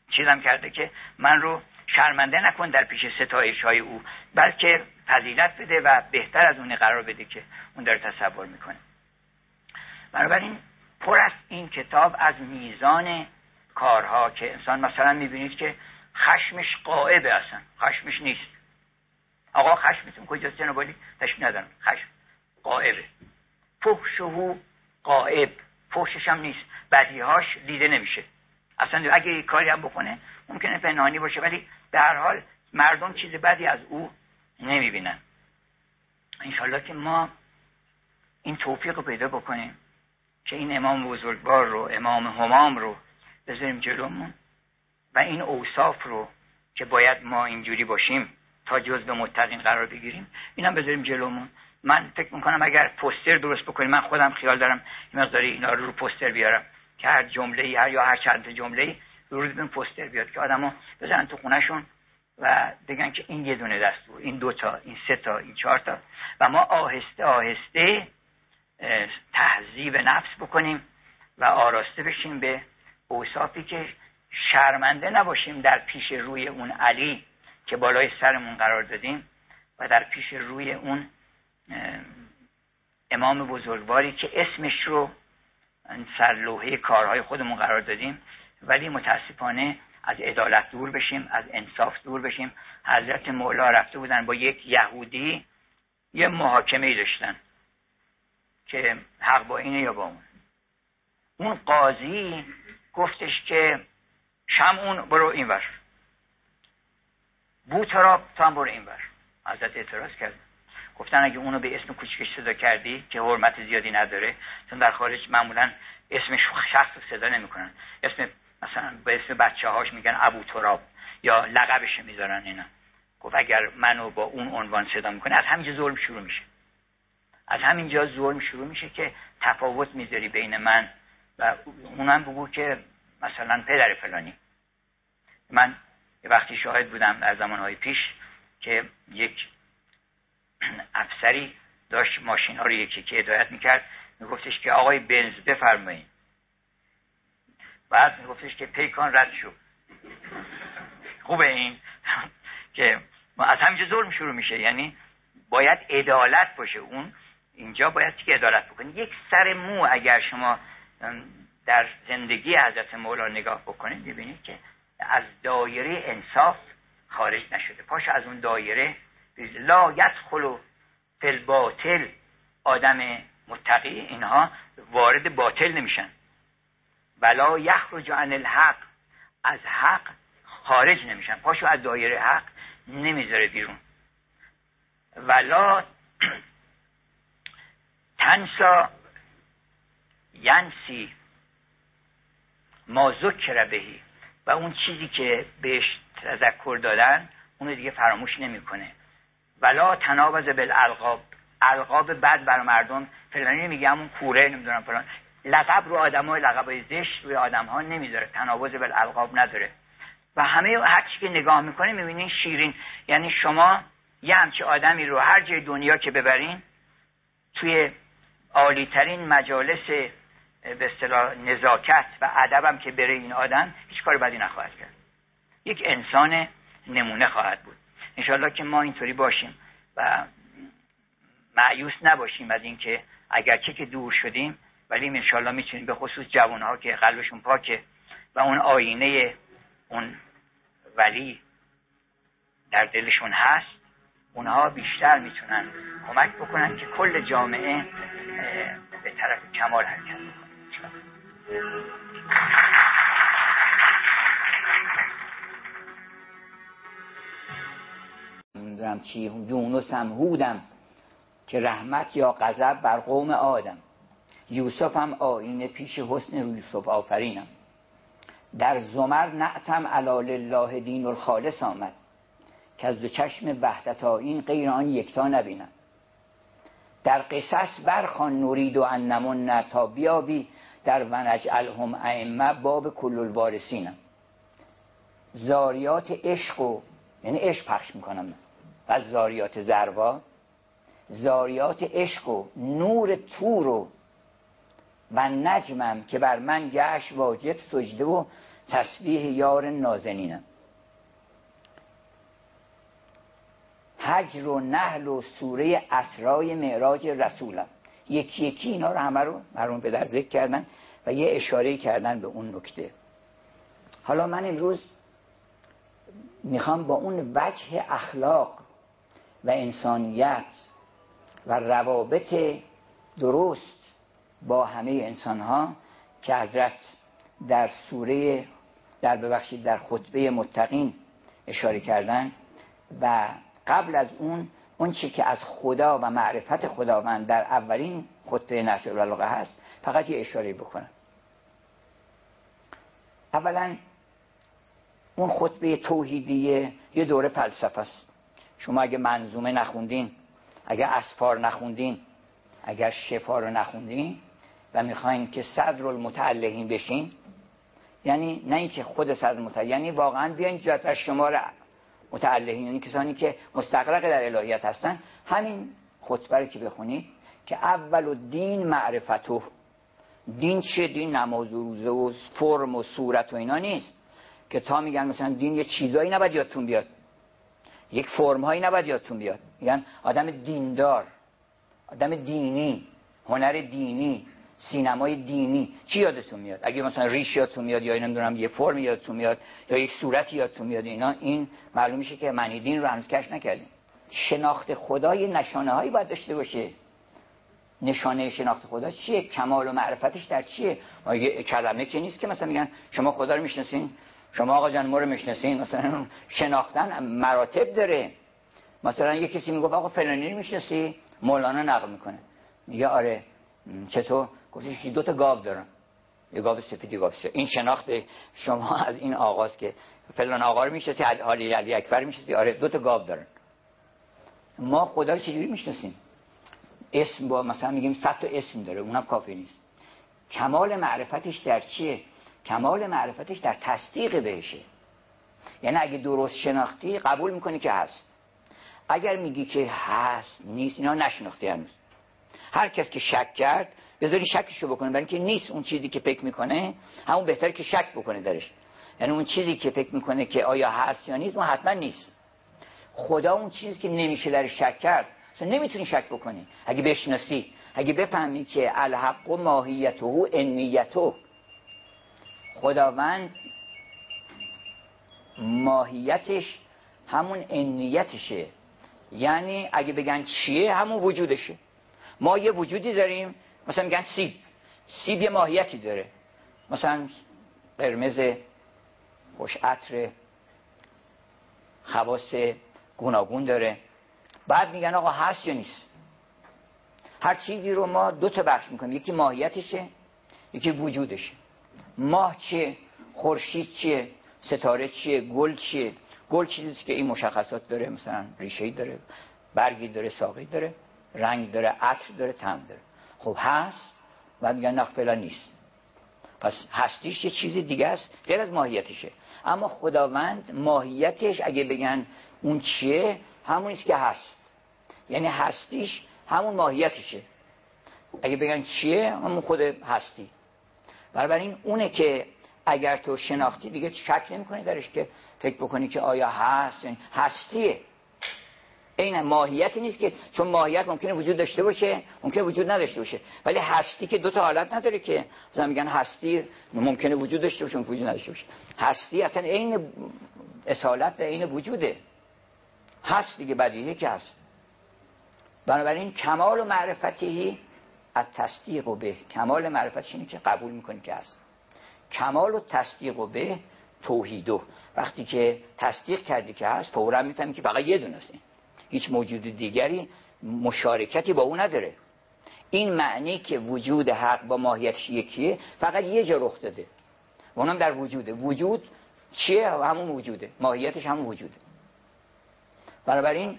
چیزم کرده که من رو شرمنده نکن در پیش ستایش های او بلکه فضیلت بده و بهتر از اونی قرار بده که اون داره تصور می‌کنه. بنابراین پر است این کتاب از میزان کارها که انسان مثلا می‌بینید که خشمش قائبه اصلا خشمش نیست. آقا خشمتون کجاست جناب تشبیه ندارم. خشم قائبه فحشه قائب فحشش هم نیست. بدیهاش دیده نمیشه. اصلا اگه کاری هم بکنه ممکنه پنهانی باشه ولی هر حال مردم چیز بدی از او نمی‌بینن. انشالله که ما این توفیق رو پیدا بکنیم که این امام بزرگوار رو امام همام رو بذاریم جلومون و این اوصاف رو که باید ما اینجوری باشیم تا به متقین قرار بگیریم اینم بذاریم جلومون. من فکر می‌کنم اگر پوستر درست بکنیم من خودم خیال دارم این مقداری اینا رو رو پوستر بیارم که هر جمله هر یا هر چند جمله رو رو پوستر بیاد که آدما بزنن تو خونهشون و بگن که این یه دونه دستور این دوتا این سه تا این چهار تا. و ما آهسته آهسته تهذیب نفس بکنیم و آراسته بشیم به اوصافی که شرمنده نباشیم در پیش روی اون علی که بالای سرمون قرار دادیم و در پیش روی اون امام بزرگواری که اسمش رو سرلوحه کارهای خودمون قرار دادیم. ولی متاسفانه از عدالت دور بشیم از انصاف دور بشیم. حضرت مولا رفته بودن با یک یهودی یه محاکمه داشتن که حق با اینه یا با اون. اون قاضی گفتش که شمعون برو اینور بوتراب تو هم برو اینور حضرت اعتراض کرد. گفتن اگه اونو به اسم کوچکش صدا کردی که حرمت زیادی نداره چون در خارج معمولا اسم شخص صدا نمی‌کنن. اسم مثلا به اسم بچه هاش میگن ابو تراب یا لقبش می‌ذارن اینا. گفت اگر منو با اون عنوان صدا می‌کنه از همینجا ظلم شروع میشه. از همینجا ظلم شروع میشه که تفاوت می‌ذاری بین من و اونم بگو که مثلا پدر فلانی. من یه وقتی شاهد بودم در زمانهای پیش که یک افسری داشت ماشین ها رو یکی که هدایت می‌کرد. میگفتش که آقای بنز بفرمایید. بعد میگفتش که پیکان رد شد خوبه این (laughs) که از همینجا ظلم شروع میشه. یعنی باید عدالت باشه. اون اینجا باید که عدالت بکنید یک سر مو اگر شما در زندگی حضرت مولا نگاه بکنید ببینید که از دایره انصاف خارج نشده. پاش از اون دایره لا یدخل فی الباطل. آدم متقی اینها وارد باطل نمیشن. ولا یخرج عن الحق. از حق خارج نمیشن. پاشو از دایره حق نمی‌ذاره بیرون. ولا (clears throat) تنسا ینسی ما ذکر بهی. و اون چیزی که بهش تذکر دادن اون دیگه فراموش نمی‌کنه. ولا تنابز بالالقاب. القاب بد برای مردم. فلانی میگه همون کوره نمی‌دونم فلان. لقب رو آدم های لقب زشت روی آدم ها نمی‌ذاره تنابز بالالقاب نداره. و همه هر چی که نگاه می‌کنه می‌بینین شیرین. یعنی شما یه همچه آدمی رو هر جای دنیا که ببرین توی عالیترین مجالس به اصطلاح نزاکت و ادبم که بره این آدم هیچ کار بدی نخواهد کرد. یک انسان نمونه خواهد بود. انشالله که ما اینطوری باشیم و معیوس نباشیم از اینکه اگرچه که دور شدیم ولی انشالله می‌تونیم به خصوص جوانها که قلبشون پاکه و اون آینه اون ولی در دلشون هست اونها بیشتر می‌تونن کمک بکنن که کل جامعه به طرف کمال حرکت بکنه. نمی‌دونم چی یونس هم هودم که رحمت یا غضب بر قوم آدم. یوسف هم آینه پیش حسن یوسف آفرینم. در زمر نعتم علال الله دین الخالص آمد که از دو چشم وحدت این غیر آن یکتا نبینم. در قصص برخان نورید و انمون تا بیابی در ونجعلهم ائمه باب کل الوارثینم. زاریات عشق و یعنی عشق پخش می‌کنم و زاریات زروا زاریات عشق و نور تور و و نجمم که بر من گشت واجب سجده و تسبیح یار نازنینم. حجر و نهل و سوره اسرای معراج رسولم. یکی یکی اینا رو همه رو مرون به در ذکر کردن و یه اشاره کردن به اون نکته. حالا من امروز می‌خوام با اون وجه اخلاق و انسانیت و روابط درست با همه انسان ها که حضرت در سوره در ببخشید در خطبه متقین اشاره کردن و قبل از اون اون چی که از خدا و معرفت خداوند در اولین خطبه نشر البلاغه هست فقط یه اشاره بکنم. اولا اون خطبه توحیدیه یه دوره فلسفه است. شما اگه منظومه نخوندین اگه اسفار نخوندین اگر شفا رو نخوندین و می‌خواین که صدر المتعلهین بشین یعنی نه اینکه خود صدر المتعلهین یعنی واقعا بیاین از شمار متعلهین یعنی کسانی که مستقرق در الهیت هستن. همین خطبه رو که بخونید که اول و دین معرفتو دین چه دین نماز و روزه و فرم و صورت و اینا نیست. که تا میگن مثلا دین یه چیزایی نباید یادتون بیاد. یک فرم هایی نباید یادتون بیاد. میگن آدم دیندار آدم دینی هنر دینی. سینمای دینی. چی یادتون میاد؟ اگه مثلا ریش یادتون میاد یا نمی‌دونم یه فرم یادتون میاد یا یک صورتی یادتون میاد اینا این معلوم میشه که معنی دین رو هنوز کش نکردیم. شناخت خدا یه نشانه هایی باید داشته باشه. نشانه شناخت خدا چیه؟ کمال و معرفتش در چیه؟ یه کلمه که نیست که مثلا میگن شما خدا رو می‌شناسین شما آقا جان ما رو می‌شناسین. مثلا شناختن مراتب داره. مثلا یه کسی میگه آقا فلانی رو می‌شناسی مولانا نقل می‌کنه. میگه آره. چطور؟ گفتش دو تا گاو دارم. یه گاو سفیدی گاو سفید. این شناخت شما از این آغاز که فلان آقا رو می‌شناسی علی علی اکبر می‌شناسی؟ آره دو تا گاو دارن. ما خدا رو چجوری می‌شناسیم؟ اسم با مثلا میگیم صد تا اسم داره اونم کافی نیست. کمال معرفتش در چیه؟ کمال معرفتش در تصدیق بهشه. یعنی اگه درست شناختی قبول می‌کنی که هست. اگر میگی که هست نیست اینا نشناختی هنوز. هر کس که شک کرد بذاری شکشو بکنه. برای اینکه نیست اون چیزی که فکر می‌کنه همون بهتره که شک بکنه درش. یعنی اون چیزی که فکر می‌کنه که آیا هست یا نیست اون حتما نیست. خدا اون چیزی که نمیشه در شک کرد اصلا نمی‌تونی شک بکنی. اگه بشناسی اگه بفهمی که الحق و ماهیته و انیته. خداوند ماهیتش همون انیتشه. یعنی اگه بگن چیه همون وجودشه. ما یه وجودی داریم مثلا میگن سیب. سیب یه ماهیتی داره. مثلا قرمز خوش عطر خواص گوناگون داره. بعد میگن آقا هست یا نیست؟ هر چیزی رو ما دو تا بخش می‌کنیم. یکی ماهیتشه یکی وجودشه. ماه چیه؟ خورشید چیه؟ ستاره چیه؟ گل چیه؟ گل چیزی که این مشخصات داره مثلا ریشه داره برگی داره ساقی داره. رنگ داره عطر داره تم داره. خب هست و میگن نه فعلا نیست. پس هستیش یه چیز دیگه است غیر از ماهیتشه. اما خداوند ماهیتش اگه بگن اون چیه همونیست که هست. یعنی هستیش همون ماهیتشه. اگه بگن چیه همون خود هستی. این اونه که اگر تو شناختی دیگه شک نمی درش که فکر بکنی که آیا هست یعنی هستیه. این ماهیتی نیست که چون ماهیت ممکنه وجود داشته باشه ممکنه وجود نداشته باشه. ولی هستی که دو تا حالت نداره که. مثلا میگن هستی ممکنه وجود داشته باشه وجود نداشته باشه. هستی اصلا عین اصالت و عین وجوده. هست دیگه بدیهی که هست. بنابراین کمال و معرفتی از تصدیق و به. کمال معرفتش اینه که قبول می‌کنی که هست. کمال و تصدیق و به توحیدو. وقتی که تصدیق کردی که هست فورا می‌فهمی که فقط یه دونه هیچ موجود دیگری مشارکتی با او نداره. این معنی که وجود حق با ماهیتش یکیه فقط یه جا رخ داده. اونم در وجوده. وجود چیه؟ همون وجوده. ماهیتش همون وجوده. بنابراین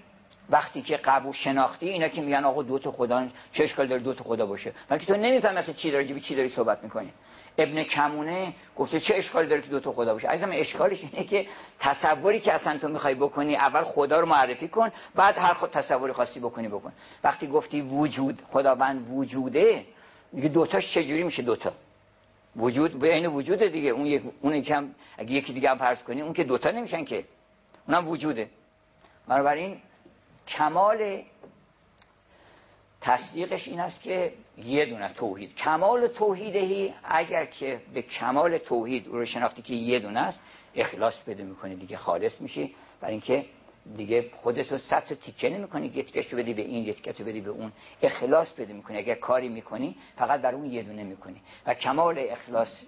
وقتی که قبول شناختی اینا که میگن آقا دو تا خدا چه اشکال داره دو تا خدا باشه؟ ولی تو نمی‌فهمی اصلا چی داره چی داری صحبت می‌کنی؟ ابن کمونه گفته چه اشکالی داره که دو تا خدا باشه؟ عزیزم اشکالش اینه که تصوری که اصلا تو می‌خوای بکنی اول خدا رو معرفی کن بعد هر خود تصوری خواستی بکنی بکن. وقتی گفتی وجود خداوند وجوده میگه دوتاش چجوری میشه دوتا وجود به این وجود دیگه. اون یک اون یکم اگه یکی دیگه هم فرض کنی اون که دوتا نمیشن که. اونم وجوده. بنابراین کمال تصدیقش این است که یه دونه توحید. کمال توحیدهی اگر که به کمال توحید او رو شناختی که یه دونه است اخلاص بده می‌کنی دیگه خالص میشی. برای اینکه دیگه خودتو صد تا تیکه نمی‌کنی یه رو بدی به این یه رو بدی به اون. اخلاص بده می‌کنی. اگر کاری می‌کنی فقط بر اون یه دونه می‌کنی. و کمال اخلاص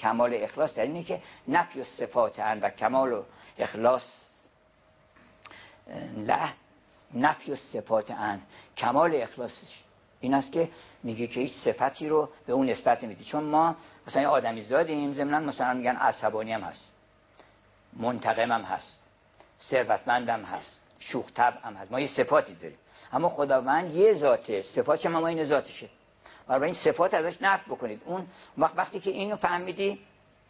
کمال اخلاص در اینه که نفی و صفات و کمال و اخلاص له نفی و صفات ان. کمال اخلاصش. این است که میگه که هیچ صفتی رو به اون نسبت نمیدی. چون ما مثلا آدمی زادیم ضمن مثلا میگن عصبانی هم هست. منتقم هم هست. ثروتمند هست. شوخ هم هست. ما یه صفاتی داریم. اما خداوند یه ذاته. صفات ما این ذاتشه. برای این صفات ازش نفی بکنید. اون وقت وقتی که اینو فهمیدی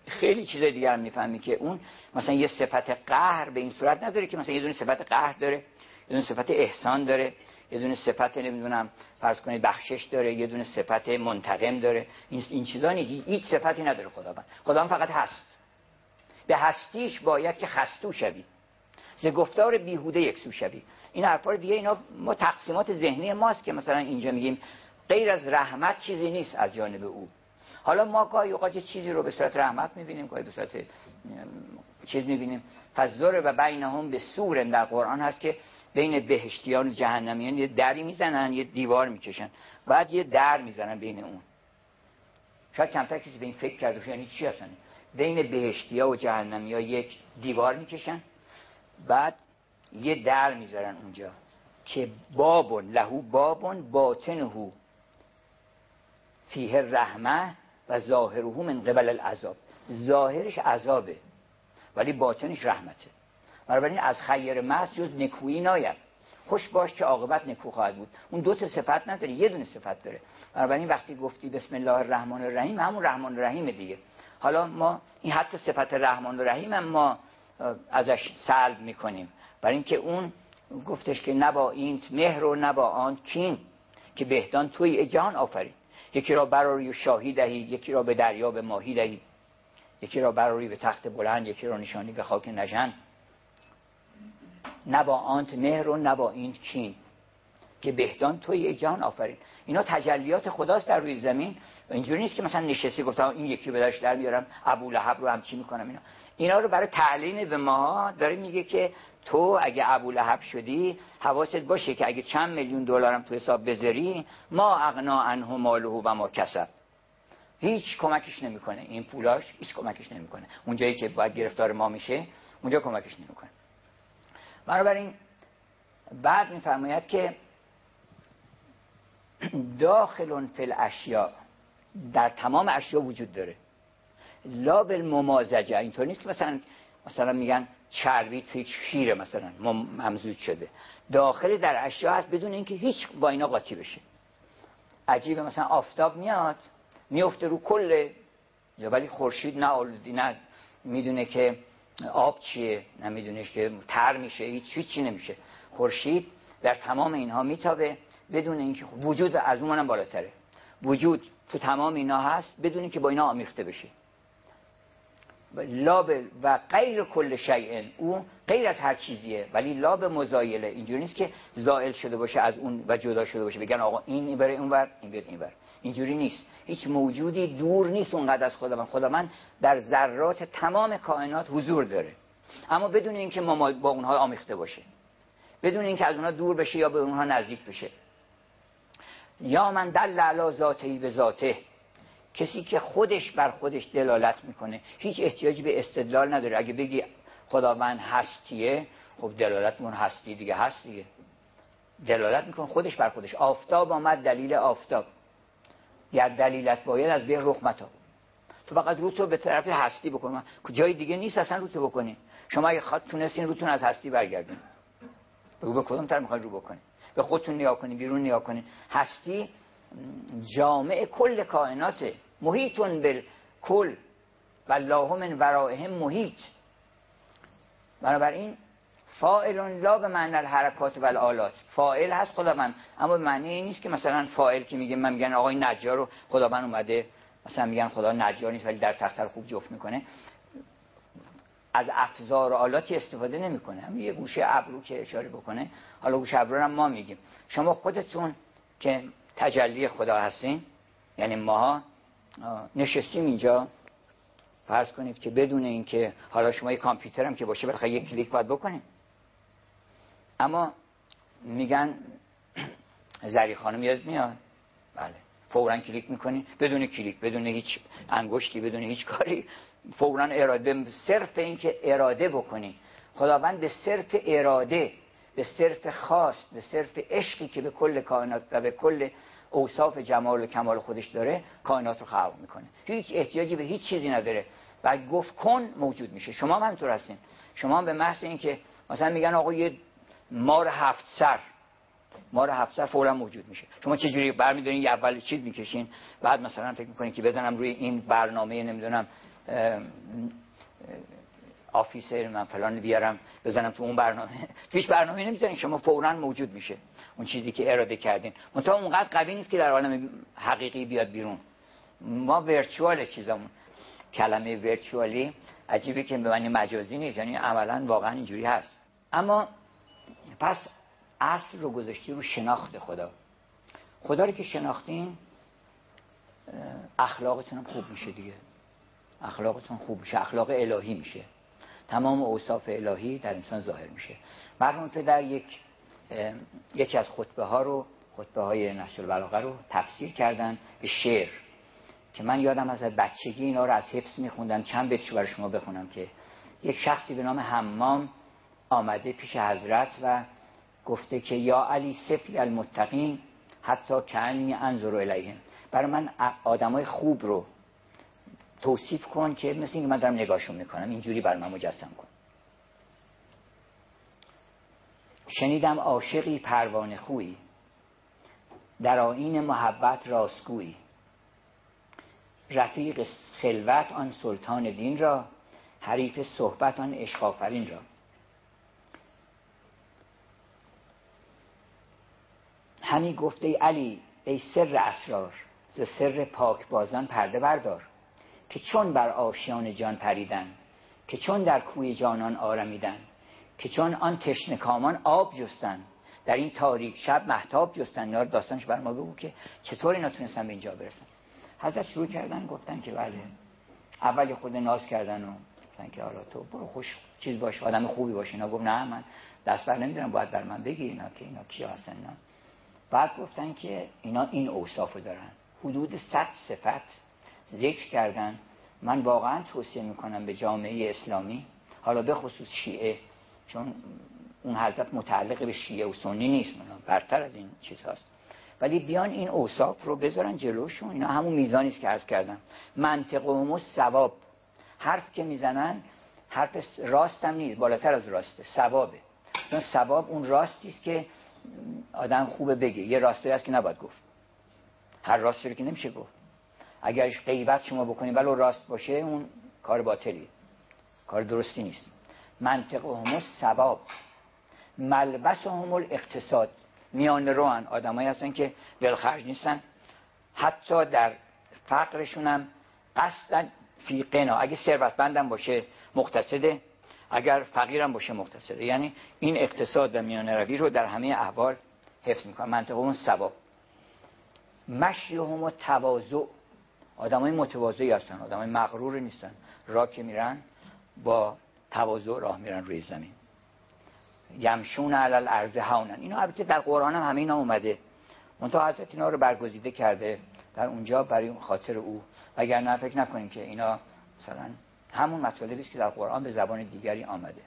خیلی چیز دیگر هم می‌فهمی که اون مثلا یه صفت قهر به این صورت نداره که مثلا یه دونه صفت قهر داره. یه دونه صفت احسان داره یه دونه صفت نمی‌دونم فرض کنید بخشش داره یه دونه صفت منتقم داره. این این چیزا نیست. هیچ صفتی نداره خداوند. خداوند فقط هست. به هستیش باید که خستو شوی. ز گفتار بیهوده یکسو شوی. این حرفا دیگه اینا ما تقسیمات ذهنی ماست که مثلا اینجا میگیم غیر از رحمت چیزی نیست از جانب او. حالا ما گاهی اوقات چیزی رو به صورت رحمت می‌بینیم گاهی به صورت چیز می‌بینیم. فزر و بینهم به سور در قرآن هست که بین بهشتیان و جهنمیان یه دری می‌زنن یه دیوار می‌کشن. بعد یه در می‌زنن بین اون. شاید کمتر کسی به این فکر کرده یعنی چی هستن بین بهشتیا و جهنمیا یک دیوار می‌کشن بعد یه در می‌ذارن اونجا که بابون لهو بابون باطنهو فیه رحمه و ظاهره من قبل العذاب. ظاهرش عذابه ولی باطنش رحمته. بنابراین از خیر محض جز نکویی ناید. خوش باش که عاقبت نکو خواهد بود. اون دو تا صفت نداره یه دونه صفت داره. بنابراین وقتی گفتی بسم الله الرحمن الرحیم همون رحمان الرحیم دیگه. حالا ما این حتی صفت رحمان الرحیم هم ما ازش سلب می‌کنیم. برای اینکه اون گفتش که نبا اینت مهر و نبا آن کین که بهدان توی جهان آفرین. یکی را براری و شاهی دهی یکی را به دریا به ماهی دهی. یکی را براری به تخت بلند یکی را نشانی به خاک نژند. نه با آنت مهر و نه با این کین که بهدان توی جان آفرین. اینا تجلیات خداست در روی زمین. اینجوری نیست که مثلا نشستی گفتم این یکی به در میارم ابو لهب رو هم چی می‌کنم اینا. اینا رو برای تعلیم به ما داره میگه که تو اگه ابو لهب شدی حواست باشه که اگه چند میلیون دلارم تو حساب بذاری ما اغنا عنه ماله و ما کسب. هیچ کمکش نمی‌کنه. این پولاش هیچ کمکش نمی‌کنه. اونجایی که باید گرفتار ما میشه اونجا کمکش نمی‌کنه. بنابراین بعد میفرماید که داخل فی اشیا در تمام اشیا وجود داره. لا بالممازجه اینطور نیست که مثلا مثلا میگن چربی توی شیره مثلا ممزوج شده. داخل در اشیا هست بدون اینکه هیچ با اینا قاطی بشه. عجیبه مثلا آفتاب میاد میفته رو کل ولی خورشید نه نه می‌دونه که آب چیه؟ نمی‌دونه که تر میشه هیچ هیچی نمیشه. خورشید در تمام اینها میتابه بدون اینکه وجود از اون بالاتره. وجود تو تمام اینا هست بدون اینکه با اینا آمیخته بشه لاب و غیر کل شیء او غیر از هر چیزیه ولی لاب مزایله. اینجوری نیست که زائل شده باشه از اون و جدا شده باشه. بگن آقا این بره اونور این بیاد اینور اینجوری نیست. هیچ موجودی دور نیست اونقدر از خدا من خدا من در ذرات تمام کائنات حضور داره. اما بدون اینکه ما با اونها آمیخته باشه بدون اینکه از اونها دور بشه یا به اونها نزدیک بشه. یا من دل علا ذاتی به ذاته. کسی که خودش بر خودش دلالت می‌کنه هیچ احتیاجی به استدلال نداره. اگه بگی خداوند هستیه خب دلالت می‌کنه هستی دیگه هست دیگه. دلالت می‌کنه خودش بر خودش. آفتاب آمد دلیل آفتاب. گر دلیلت باید از بین رخ تو فقط رو تو به طرف هستی بکن. جای دیگه نیست اصلا رو تو بکنی. شما اگه خواهد تونستین روتون از هستی برگردین. بگو به کدوم طرف می‌خواین رو بکنی به خودتون نیا کنی بیرون نیا کنی هستی جامع کل کائناته. محیطون بل کل. و من ورائهم محیط. بنابراین فائل لا به معنی الحرکات و الالات فائل هست خداوند. اما معنی این نیست که مثلا فائل که میگه من میگن آقای نجار رو خداوند اومده مثلا میگن خدا نجار نیست ولی در تختر خوب جفت می‌کنه. از افزار و آلاتی استفاده نمی‌کنه. هم یه گوشه ابرو که اشاره بکنه. حالا گوشه ابرو هم ما میگیم. شما خودتون که تجلی خدا هستین یعنی ما نشستیم اینجا. فرض کنید که بدون اینکه حالا شما یه کامپیوتر هم که باشه بالاخره یک کلیک باید بکنیم اما میگن زری خانم یاد میاد. بله. فورا کلیک می‌کنی. بدون کلیک بدون هیچ انگشتی بدون هیچ کاری. فورا اراده صرف اینکه اراده بکنی. خداوند به صرف اراده به صرف خاص به صرف عشقی که به کل کائنات و به کل اوصاف جمال و کمال خودش داره کائنات رو خلق می‌کنه. هیچ احتیاجی به هیچ چیزی نداره. و گفت کن موجود میشه. شما هم همینطور هستین. شما هم به محض اینکه مثلا میگن آقا یه مار هفت سر. مار هفت سر فورا موجود میشه. شما چه جوری برمیدارین یه اول چیز می‌کشین بعد مثلا فکر می‌کنین که بزنم روی این برنامه نمی‌دونم آفیسر من فلان بیارم بزنم تو اون برنامه. (laughs) تویش برنامه نمی‌ذارین شما فورا موجود میشه. اون چیزی که اراده کردین. منتها اونقدر قوی نیست که در عالم حقیقی بیاد بیرون. ما ورچوال چیزمون کلمه ورچوالی عجیبه که به معنی مجازی نیست یعنی عملا واقعا اینجوری هست. اما پس اصل رو گذاشتی رو شناخت خدا. خدا رو که شناختین اخلاقتون خوب میشه دیگه. اخلاقتون خوب میشه. اخلاق الهی میشه. تمام اوصاف الهی در انسان ظاهر میشه. مرحوم در یک یکی از خطبه ها رو خطبه های نشر البلاغه رو تفسیر کردن به شعر که من یادم از بچگی اینا رو از حفظ میخوندم. چند بیتشو برای شما بخونم که یک شخصی به نام حمام آمده پیش حضرت و گفته که یا علی سفل المتقین حتی کنی انظر الیهم برای من آدمای خوب رو توصیف کن که مثل اینکه من دارم نگاهشون می‌کنم. اینجوری بر من مجسم کن. شنیدم عاشقی پروانه خویی. در آین محبت راستگویی. رفیق خلوت آن سلطان دین را حریف صحبت آن اشخافرین را. همی گفته علی ای سر اسرار ز سر پاک بازان پرده بردار که چون بر آشیان جان پریدن که چون در کوی جانان آرمیدن که چون آن تشنه کامان آب جستن در این تاریک شب محتاب جستن. یار داستانش بر ما بگو که چطور اینا تونستن به اینجا برسن. حضرت شروع کردن گفتن که بله. اول خود ناز کردن و گفتن که حالا تو برو خوش چیز باش آدم خوبی باش. اینا گفت نه من دست بر نمی‌دونم باید بر من بگی اینا که اینا کیا هستن بعد گفتن که اینا این اوصافو دارن. حدود صد صفت ذکر کردن. من واقعا توصیه می‌کنم به جامعه اسلامی حالا به خصوص شیعه چون اون حضرت متعلق به شیعه و سنی نیست برتر از این چیز هست ولی بیان این اوصاف رو بذارن جلوشون. اینا همون میزانی است که عرض کردم. منطق و ثواب. حرف که می‌زنن حرف راست هم نیست بالاتر از راسته. ثوابه. چون ثواب اون راستی است که آدم خوبه بگه. یه راستی هست که نباید گفت. هر راستی رو که نمیشه گفت. اگرش غیبت شما بکنید ولی راست باشه اون کار باطلی کار درستی نیست. منطق هم ثواب ملبس هم اقتصاد میان روان آدمایی هستن که ولخرج نیستن. حتی در فقرشون هم قصدن فی قنا. اگه ثروتمندم باشه مقتصده. اگر فقیرم باشه مقتصده. یعنی این اقتصاد و میان روی رو در همه احوال حفظ می‌کنن منطقه اون ثواب. مشی هم تواضع. آدم های متواضعی هستن. آدم های مغرور نیستن. را که میرن با تواضع راه میرن روی زمین. یمشون علال ارز هاونن اینا البته در قرآن هم همین اومده. منتها حضرت اینا رو برگزیده کرده. در اونجا برای خاطر او. اگر نه فکر نکنیم که اینا مثلا همون مطالبی است که در قرآن به زبان دیگری آمده.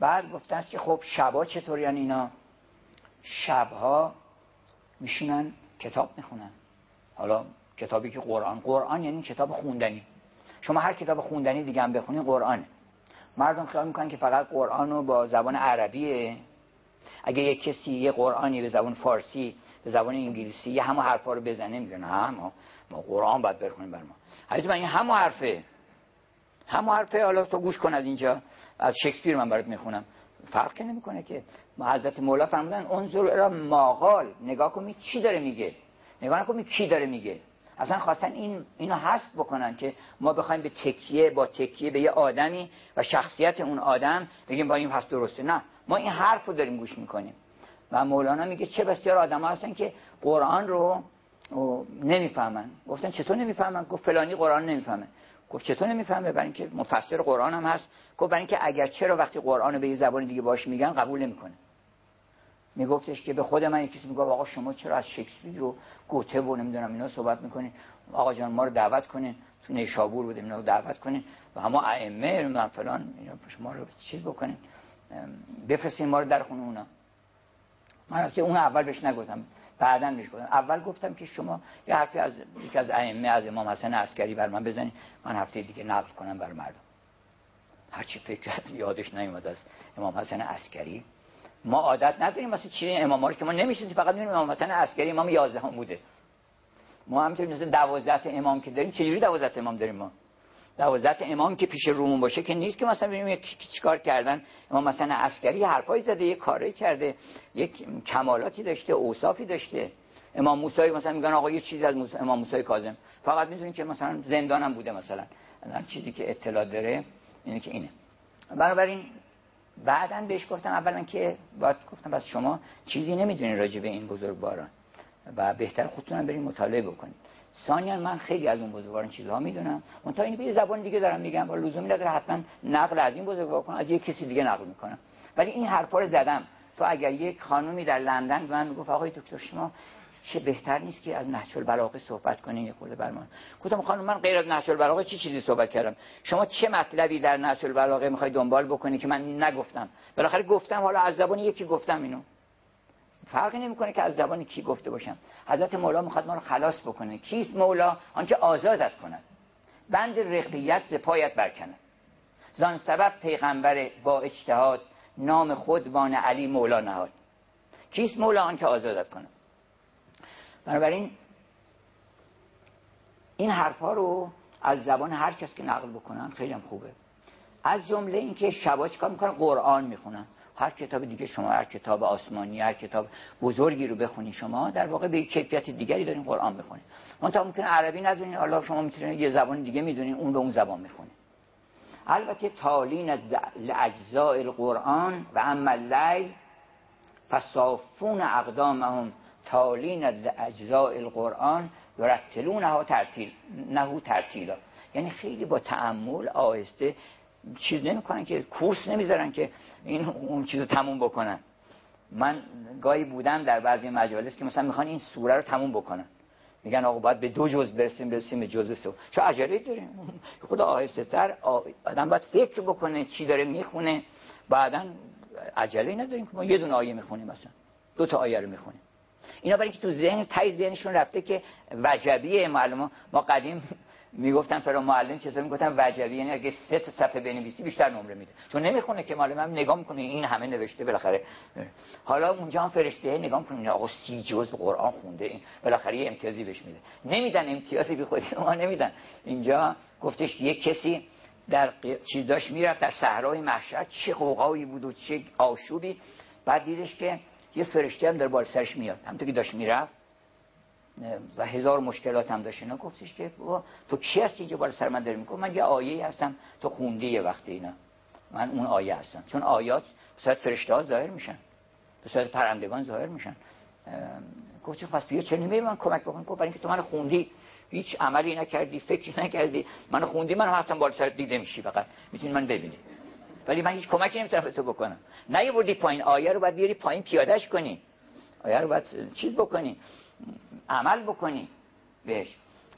بعد گفتن که خب شبا چطوری اینا؟ شبها میشینن کتاب می‌خونن. حالا کتابی که قرآن. قرآن یعنی کتاب خوندنی. شما هر کتاب خوندنی دیگه هم بخونین قرآنه مردم خیال می‌کنن که فقط قرآن رو با زبان عربیه. اگه یک کسی یه قرآنی به زبان فارسی به زبان انگلیسی یه همه حرفا رو بزنه میگن نه ما, ما قرآن باید بخونیم بر ما. حضرت من این همه حرفه. همه حرفه حالا گوش کن از اینجا. از شکسپیر من برات می‌خونم. فرق نمی‌کنه که. حضرت مولا فرمودن انظر را ماقال نگاه کن چی داره میگه. نگاه نکن کی داره میگه. اصلا خواستن این اینو حذف بکنن که ما بخوایم به تکیه با تکیه به یه آدمی و شخصیت اون آدم بگیم با این پس درسته. نه. ما این حرف رو داریم گوش می‌کنیم. و مولانا میگه چه بسیار آدم هستن که قرآن رو نمی‌فهمن. گفتن چطور نمی‌فهمن؟ گفت فلانی قرآن نمی‌فهمه. گفت چطور نمی‌فهمه؟ برای اینکه مفسر قرآن هم هست. گفت برای اینکه اگر چرا وقتی قرآن به یه زبان دیگه باش میگن قبول نمی‌کنه. میگفتش که به خود من یکی میگه آقا شما چرا از شکسپیر رو گوته و نمی‌دونم اینا صحبت می‌کنین؟ آقا جان ما رو دعوت کنین. تو نیشابور بودیم اینا رو دعوت کنین. و همه ائمه فلان اینا شما رو چیز بکنین. بفرستین ما رو در خونه اونا. من که اون اول بهش نگفتم. بعدا بهش گفتم اول گفتم که شما یه حرفی از یکی از ائمه از امام حسن عسکری بر من بزنین من هفته دیگه نقل کنم بر مردم. هرچی فکر یادش نیومد از امام حسن عسکری. ما عادت نداریم مثلا چی امام رو که ما نمیشیم فقط می‌دونیم امام مثلا عسکری امام 11 هم بوده. ما همینطور مثلا 12 امام که داریم چجوری 12 امام داریم ما؟ 12 امام که پیش رومون باشه که نیست که مثلا ببینیم چیکار کردن. امام مثلا عسکری حرفایی زده یه کاری کرده یک کمالاتی داشته اوصافی داشته. امام موسی مثلا میگن آقا یه چیزی از امام موسی کاظم. فقط می‌دونین که مثلا زندانم بوده مثلا. چیزی که اطلاع داره اینه که اینه. بنابراین بعدا بهش گفتم اولا که باید گفتم بس شما چیزی نمی‌دونین راجع به این بزرگواران و بهتر خودتون بریم مطالعه بکنید. ثانیا من خیلی از اون بزرگواران چیزها می‌دونم. اون تا این به زبان دیگه دارم میگم و لزومی نداره حتما نقل از این بزرگوار کنم از یک کسی دیگه نقل می‌کنم. ولی این حرفا رو زدم. تو اگر یک خانومی در لندن به من می‌گفت آقای دکتر شما چه بهتر نیست که از نهج البلاغه صحبت کنین یه خورده برمان؟ گفتم خانم من غیر از نهج البلاغه چی چیزی صحبت کردم؟ شما چه مطلبی در نهج البلاغه می‌خوای دنبال بکنی که من نگفتم؟ بالاخره گفتم حالا از زبان یکی گفتم اینو. فرقی نمی‌کنه که از زبان کی گفته باشم. حضرت مولا می‌خواد ما رو خلاص بکنه. کیست مولا؟ آنکه آزادت کند. بند رقیت ز پایت برکنه زان سبب پیغمبر با اجتهاد نام خود بان علی مولا نهاد. کیست مولا آنکه آزادت کنه بنابراین این حرفها رو از زبان هر کس که نقل بکنن خیلی هم خوبه. از جمله اینکه شبا چیکار می‌کنن؟ قرآن می‌خونن. هر کتاب دیگه شما هر کتاب آسمانی هر کتاب بزرگی رو بخونی شما در واقع به کیفیت دیگری دارین قرآن بخونید من تا ممکن عربی ندونین حالا شما می‌تونید یه زبان دیگه می‌دونین اون به اون زبان می‌خونید البته تالین از اجزاء القرآن و اما اللیل فصافون اقدامهم تالین از اجزاء القرآن ها ترتیل نهو ترتیلا. یعنی خیلی با تعمل آهسته چیز نمی‌کنن که کورس نمی‌ذارن که این اون چیزو تموم بکنن. من گاهی بودم در بعضی مجالس که مثلا می‌خوان این سوره رو تموم بکنن. میگن آقا باید به دو جز برسیم برسیم به جزء سو چه عجله داریم؟ خدا آهسته تر آدم باید فکر بکنه چی داره می‌خونه. بعدا عجله نداریم که ما یه دونه آیه می‌خونیم مثلا. دو تا آیه رو می‌خونیم. اینا برای که تو ذهن تای ذهنشون رفته که وجبیه معلومه. ما قدیم می‌گفتن فرا معلم چطور می‌گفتن وجبی. یعنی اگه سه تا صفحه بنویسی بیشتر نمره میده. چون نمی‌خونه که معلم هم نگاه می‌کنه این همه نوشته بالاخره. حالا اونجا هم فرشته نگاه می‌کنه آقا سی جز قرآن خونده این بالاخره یه امتیازی بهش میده. نمیدن امتیازی بی خودی ما نمیدن. اینجا گفتش یه کسی در چیز داشت می‌رفت در صحرای محشر چه قوقایی بود و چه آشوبی. بعد دیدش که یه فرشته هم در بال سرش میاد. همونطور که داشت می‌رفت و هزار مشکلات هم داشت. اینا گفتش که تو کی هستی که بالا سر من داری میگه من یه آیه هستم. تو خوندی یه وقتی اینا. من اون آیه هستم. چون آیات به صورت فرشته ها ظاهر میشن. به صورت پرندگان ظاهر میشن. گفت پس بیا چه نمی من کمک بکن گفت برای اینکه تو من خوندی. هیچ عملی نکردی فکری نکردی. من خوندی من حتما بالا سر دیده میشی فقط. می‌تونی من ببینی. ولی من هیچ کمکی نمی‌تونم به تو بکنم. نه بردی پایین. آیه رو باید بیاری پایین پیادهش کنی. آیه رو باید چیز بکنی. عمل بکنی بهش.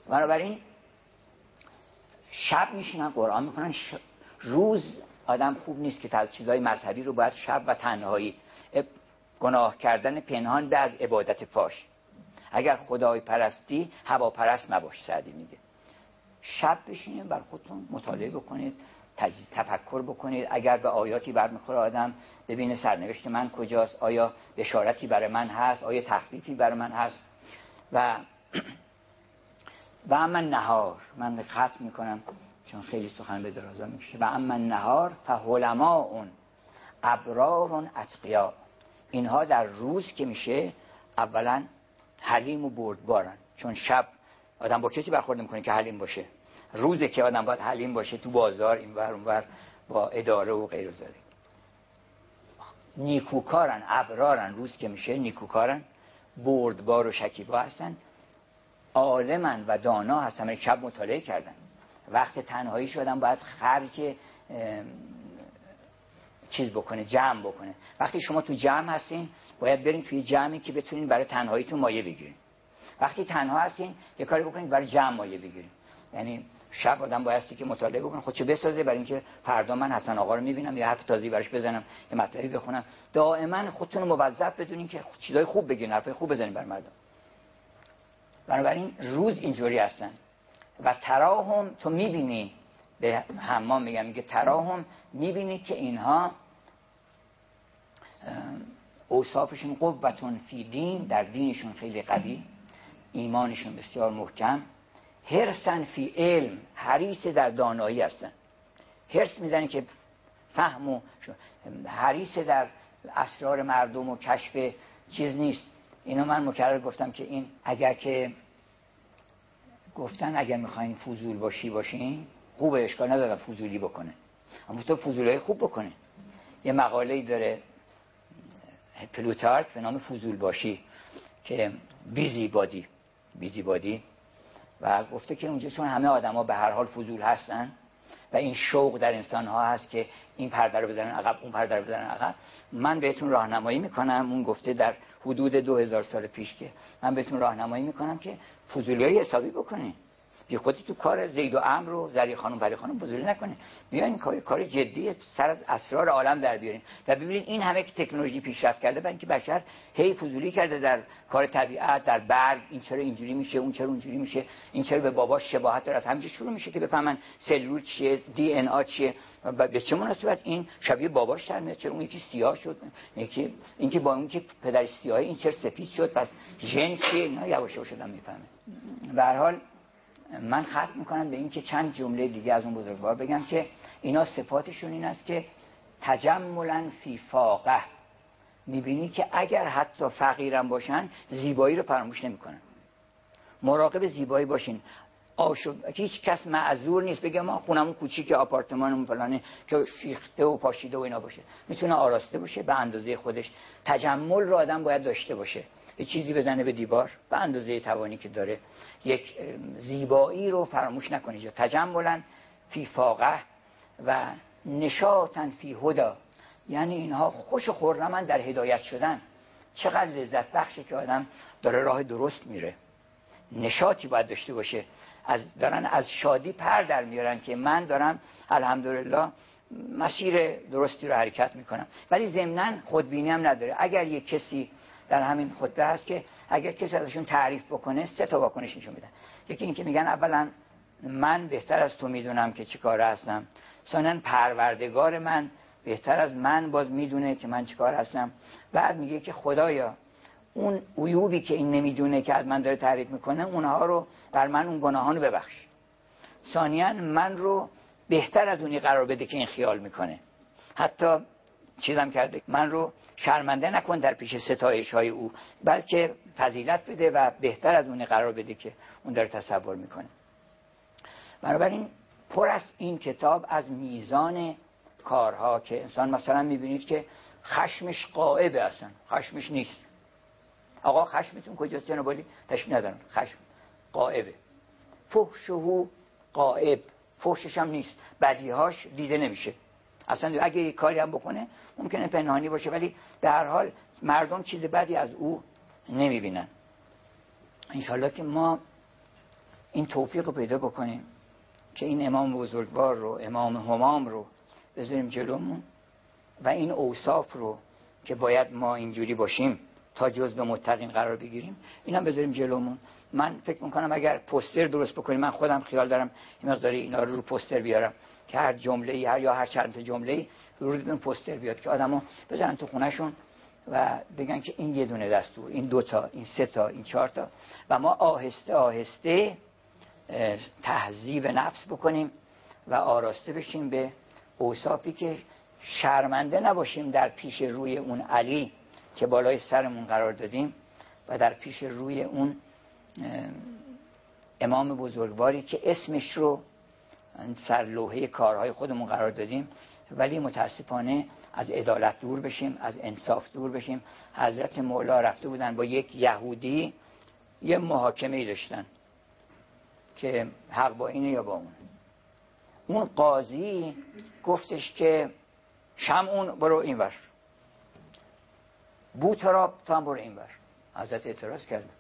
بنابراین شب میشینن قرآن می‌کنن روز آدم خوب نیست که از چیزهای مذهبی رو باید شب و تنهایی گناه کردن پنهان به عبادت فاش. اگر خدای پرستی هوا پرست مباش سعدی میگه. شب بشینید بر خودتون مطالعه بکنید تفکر بکنید. اگر به آیاتی برمیخوره آدم ببینه سرنوشت من کجاست آیا بشارتی برای من هست آیا تخفیفی برای من هست. و (clears throat) و اما نهار. من ختم می‌کنم چون خیلی سخن به درازا میشه و اما نهار فهلما اون ابرارون اتقیا. اینها در روز که میشه اولا حلیم و بردبارن. چون شب آدم با کسی برخورد می‌کنه که حلیم باشه؟ روزه که آدم باید حلیم باشه تو بازار این ور اون با اداره و غیر زاره نیکوکارن ابرارن روز که میشه نیکوکارن. بردبار و شکیبا هستن. عالمن و دانا هستن من شب مطالعه کردن. وقت تنهایی شدن باید خرج چیز بکنه جمع بکنه. وقتی شما تو جمع هستین باید برین توی جمعی که بتونین برای تنهاییتون مایه بگیرین. وقتی تنها هستین یه کاری بکنید برای جمع مایه بگیرین. یعنی شب آدم بایستی که مطالعه بکنه. خودشو بسازه؟ برای اینکه فردا من حسن آقا رو می‌بینم یه حرف تازی براش بزنم یه مطلبی بخونم. دائما خودتون رو موظف بدونین که چیزای خوب بگین حرفای خوب بزنین بر مردم. بنابراین روز اینجوری هستن. و تراهم تو می‌بینی به حمام میگم میگه تراهم می‌بینی که اینها اوصافشون قوتون فی دین در دینشون خیلی قوی ایمانشون بسیار محکم. هرسن فی علم حریص در دانایی هستن. هرس می‌زنی که فهم و حریص در اسرار مردم و کشف چیز نیست. اینو من مکرر گفتم که این اگر که گفتن اگر می‌خواین فضول باشی باشین خوب اشکال نداره فضولی بکنه. اما تو فضولی خوب بکنه. یه مقاله داره پلوتارک به نام فضول باشی که بیزی بادی بیزی بادی و گفته که اونجا چون همه آدما به هر حال فضول هستن و این شوق در انسان ها هست که این پرده رو بزنن عقب اون پرده رو بزنن عقب من بهتون راهنمایی می‌کنم. اون گفته در حدود دو هزار سال پیش که من بهتون راهنمایی می‌کنم که فضولی حسابی بکنین. بی خودی تو کار زید و امر رو زری خانم پری خانم بزرگی نکنین. بیاین کار کار جدی سر از اسرار عالم در بیارین و ببینید این همه که تکنولوژی پیشرفت کرده برای اینکه بشر هی فضولی کرده در کار طبیعت در برگ این چرا اینجوری میشه اون چرا اونجوری میشه این چرا به باباش شباهت داره. همینجا شروع میشه که بفهمن سلول چیه دی ان آ چیه. و به چه مناسبت این شبیه باباش در میاد چرا اون یکی سیاه شد یکی اینکه با اون که پدر سیاه این چرا سفید شد پس ژن چیه؟ اینا یواش یواش می‌فهمه. به هر حال من ختم می‌کنم به اینکه چند جمله دیگه از اون بزرگوار بگم که اینا صفاتشون این است که تجملا فی فاقه. می‌بینی که اگر حتی فقیرم باشن زیبایی رو فراموش نمی‌کنن. مراقب زیبایی باشین. آشو هیچ کس معذور نیست بگه ما خونمون کوچیک آپارتمانمون فلانه که فیخته و پاشیده و اینا باشه. می‌تونه آراسته باشه به اندازه خودش. تجمل رو آدم باید داشته باشه. یه چیزی بزنه به دیوار به اندازه توانی که داره. یک زیبایی رو فراموش نکنید یا تجملا فی فاقه و نشاطن فی هدا یعنی اینها خوش و خورمن در هدایت شدن. چقدر لذت بخشه که آدم داره راه درست میره. نشاطی باید داشته باشه. از دارن از شادی پر در میارن که من دارم الحمدلله مسیر درستی رو حرکت می‌کنم. ولی ضمنا خودبینی هم نداره. اگر یک کسی در همین خطبه هست که اگر کسی ازشون تعریف بکنه سه تا واکنش نشون میدن. یکی اینکه میگن اولا من بهتر از تو می‌دونم که چی کار هستم. ثانیا پروردگار من بهتر از من باز می‌دونه که من چیکار هستم. بعد میگه که خدایا اون عیوبی که این نمی‌دونه که از من داره تعریف می‌کنه اونها رو بر من اون گناهان رو ببخش. ثانیا من رو بهتر از اونی قرار بده که این خیال می‌کنه. حتی چیزم کرده. من رو شرمنده نکن در پیش ستایش های او بلکه فضیلت بده و بهتر از اونی قرار بده که اون داره تصور می‌کنه. بنابراین پر است این کتاب از میزان کارها که انسان مثلا می‌بینید که خشمش قائبه اصلا خشمش نیست. آقا خشمتون کجاست جنابالی تشبیه ندارم. خشم قائبه فحشه قائب فحشش هم نیست. بدیهاش دیده نمیشه. اصلا اگه یک کاری هم بکنه ممکنه پنهانی باشه ولی به هر حال مردم چیز بدی از او نمی‌بینن. انشالله که ما این توفیق رو پیدا بکنیم که این امام بزرگوار رو امام همام رو بذاریم جلومون و این اوصاف رو که باید ما اینجوری باشیم تا جزء متقین قرار بگیریم این هم بذاریم جلومون. من فکر می‌کنم اگر پوستر درست بکنیم من خودم خیال دارم این مقداری اینا رو رو پوستر بیارم. که هر جمله هر یا هر چند جمله رو رو پوستر بیاد که آدمو بزنن تو خونهشون و بگن که این یه دونه دستور این دوتا این سه تا این چهار تا. و ما آهسته آهسته تهذیب نفس بکنیم و آراسته بشیم به اوصافی که شرمنده نباشیم در پیش روی اون علی که بالای سرمون قرار دادیم و در پیش روی اون امام بزرگواری که اسمش رو سر لوحه کارهای خودمون قرار دادیم. ولی متاسفانه از عدالت دور بشیم از انصاف دور بشیم. حضرت مولا رفته بودن با یک یهودی یه محاکمه ای داشتن که حق با اینه یا با اون. اون قاضی گفتش که شمعون برو این ور بوتراب تو هم برو این ور حضرت اعتراض کرد.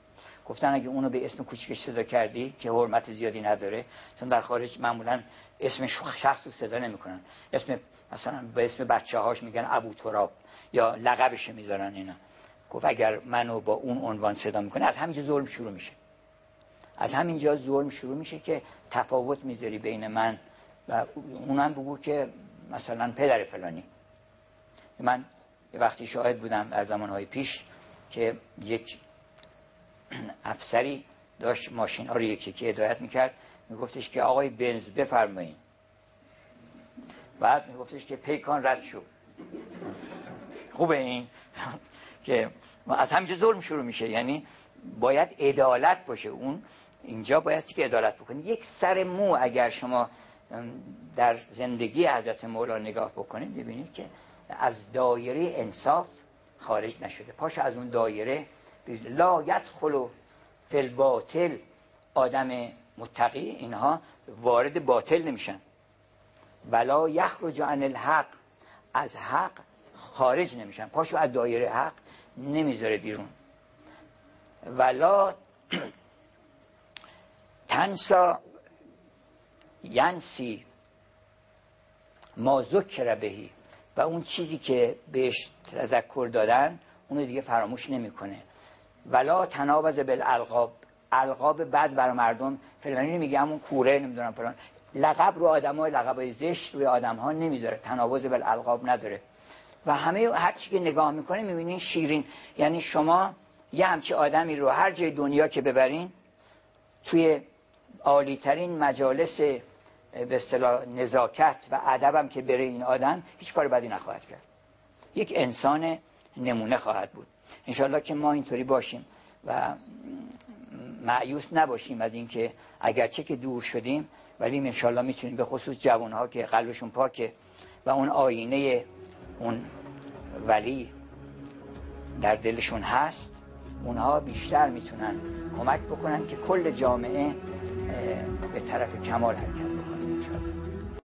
گفتن اگه اونو به اسم کوچیکش صدا کردی که حرمت زیادی نداره چون در خارج معمولا اسم شخص رو صدا نمی‌کنن. اسم مثلا به اسم بچه هاش میگن ابو تراب یا لقبش می‌ذارن اینا. گفت اگر منو با اون عنوان صدا می‌کنه از همینجا ظلم شروع میشه. از همینجا ظلم شروع میشه که تفاوت می‌ذاری بین من و اونم بگو که مثلا پدر فلانی. من وقتی شاهد بودم در زمانهای پیش که یک افسری داشت ماشین ها رو یکی که هدایت می‌کرد. میگفتش که آقای بنز بفرمایید. بعد میگفتش که پیکان رد شد. خوبه این (laughs) که از همینجا ظلم شروع میشه. یعنی باید عدالت باشه. اون اینجا باید که عدالت بکنید یک سر مو اگر شما در زندگی حضرت مولا نگاه بکنید ببینید که از دایره انصاف خارج نشده. پاش از اون دایره لا یدخل فی باطل آدم متقی اینها وارد باطل نمیشن. ولا یخرج عن الحق. از حق خارج نمیشن. پاشو از دایره حق نمی‌ذاره بیرون. ولا (clears throat) تنسا ینسی ما ذکر بهی. و اون چیزی که بهش تذکر دادن اونو دیگه فراموش نمی‌کنه. ولا تنابز بالالقاب. القاب بد بر مردم. فلانی میگه همون کوره نمی‌دونم فلان. لقب رو آدم های لقب های زشت روی آدم ها نمی‌ذاره. تنابز بالالقاب نداره. و همه هر چی که نگاه می‌کنه می‌بینین شیرین. یعنی شما یه همچی آدمی رو هر جای دنیا که ببرین توی عالیترین مجالس به اصطلاح نزاکت و ادبم که بره این آدم هیچ کار بدی نخواهد کرد. یک انسان نمونه خواهد بود. انشالله که ما اینطوری باشیم و معیوس نباشیم از اینکه اگرچه که دور شدیم ولی انشالله می‌تونیم به خصوص جوانها که قلبشون پاکه و اون آینه اون ولی در دلشون هست اونها بیشتر می‌تونن کمک بکنن که کل جامعه به طرف کمال حرکت بکنه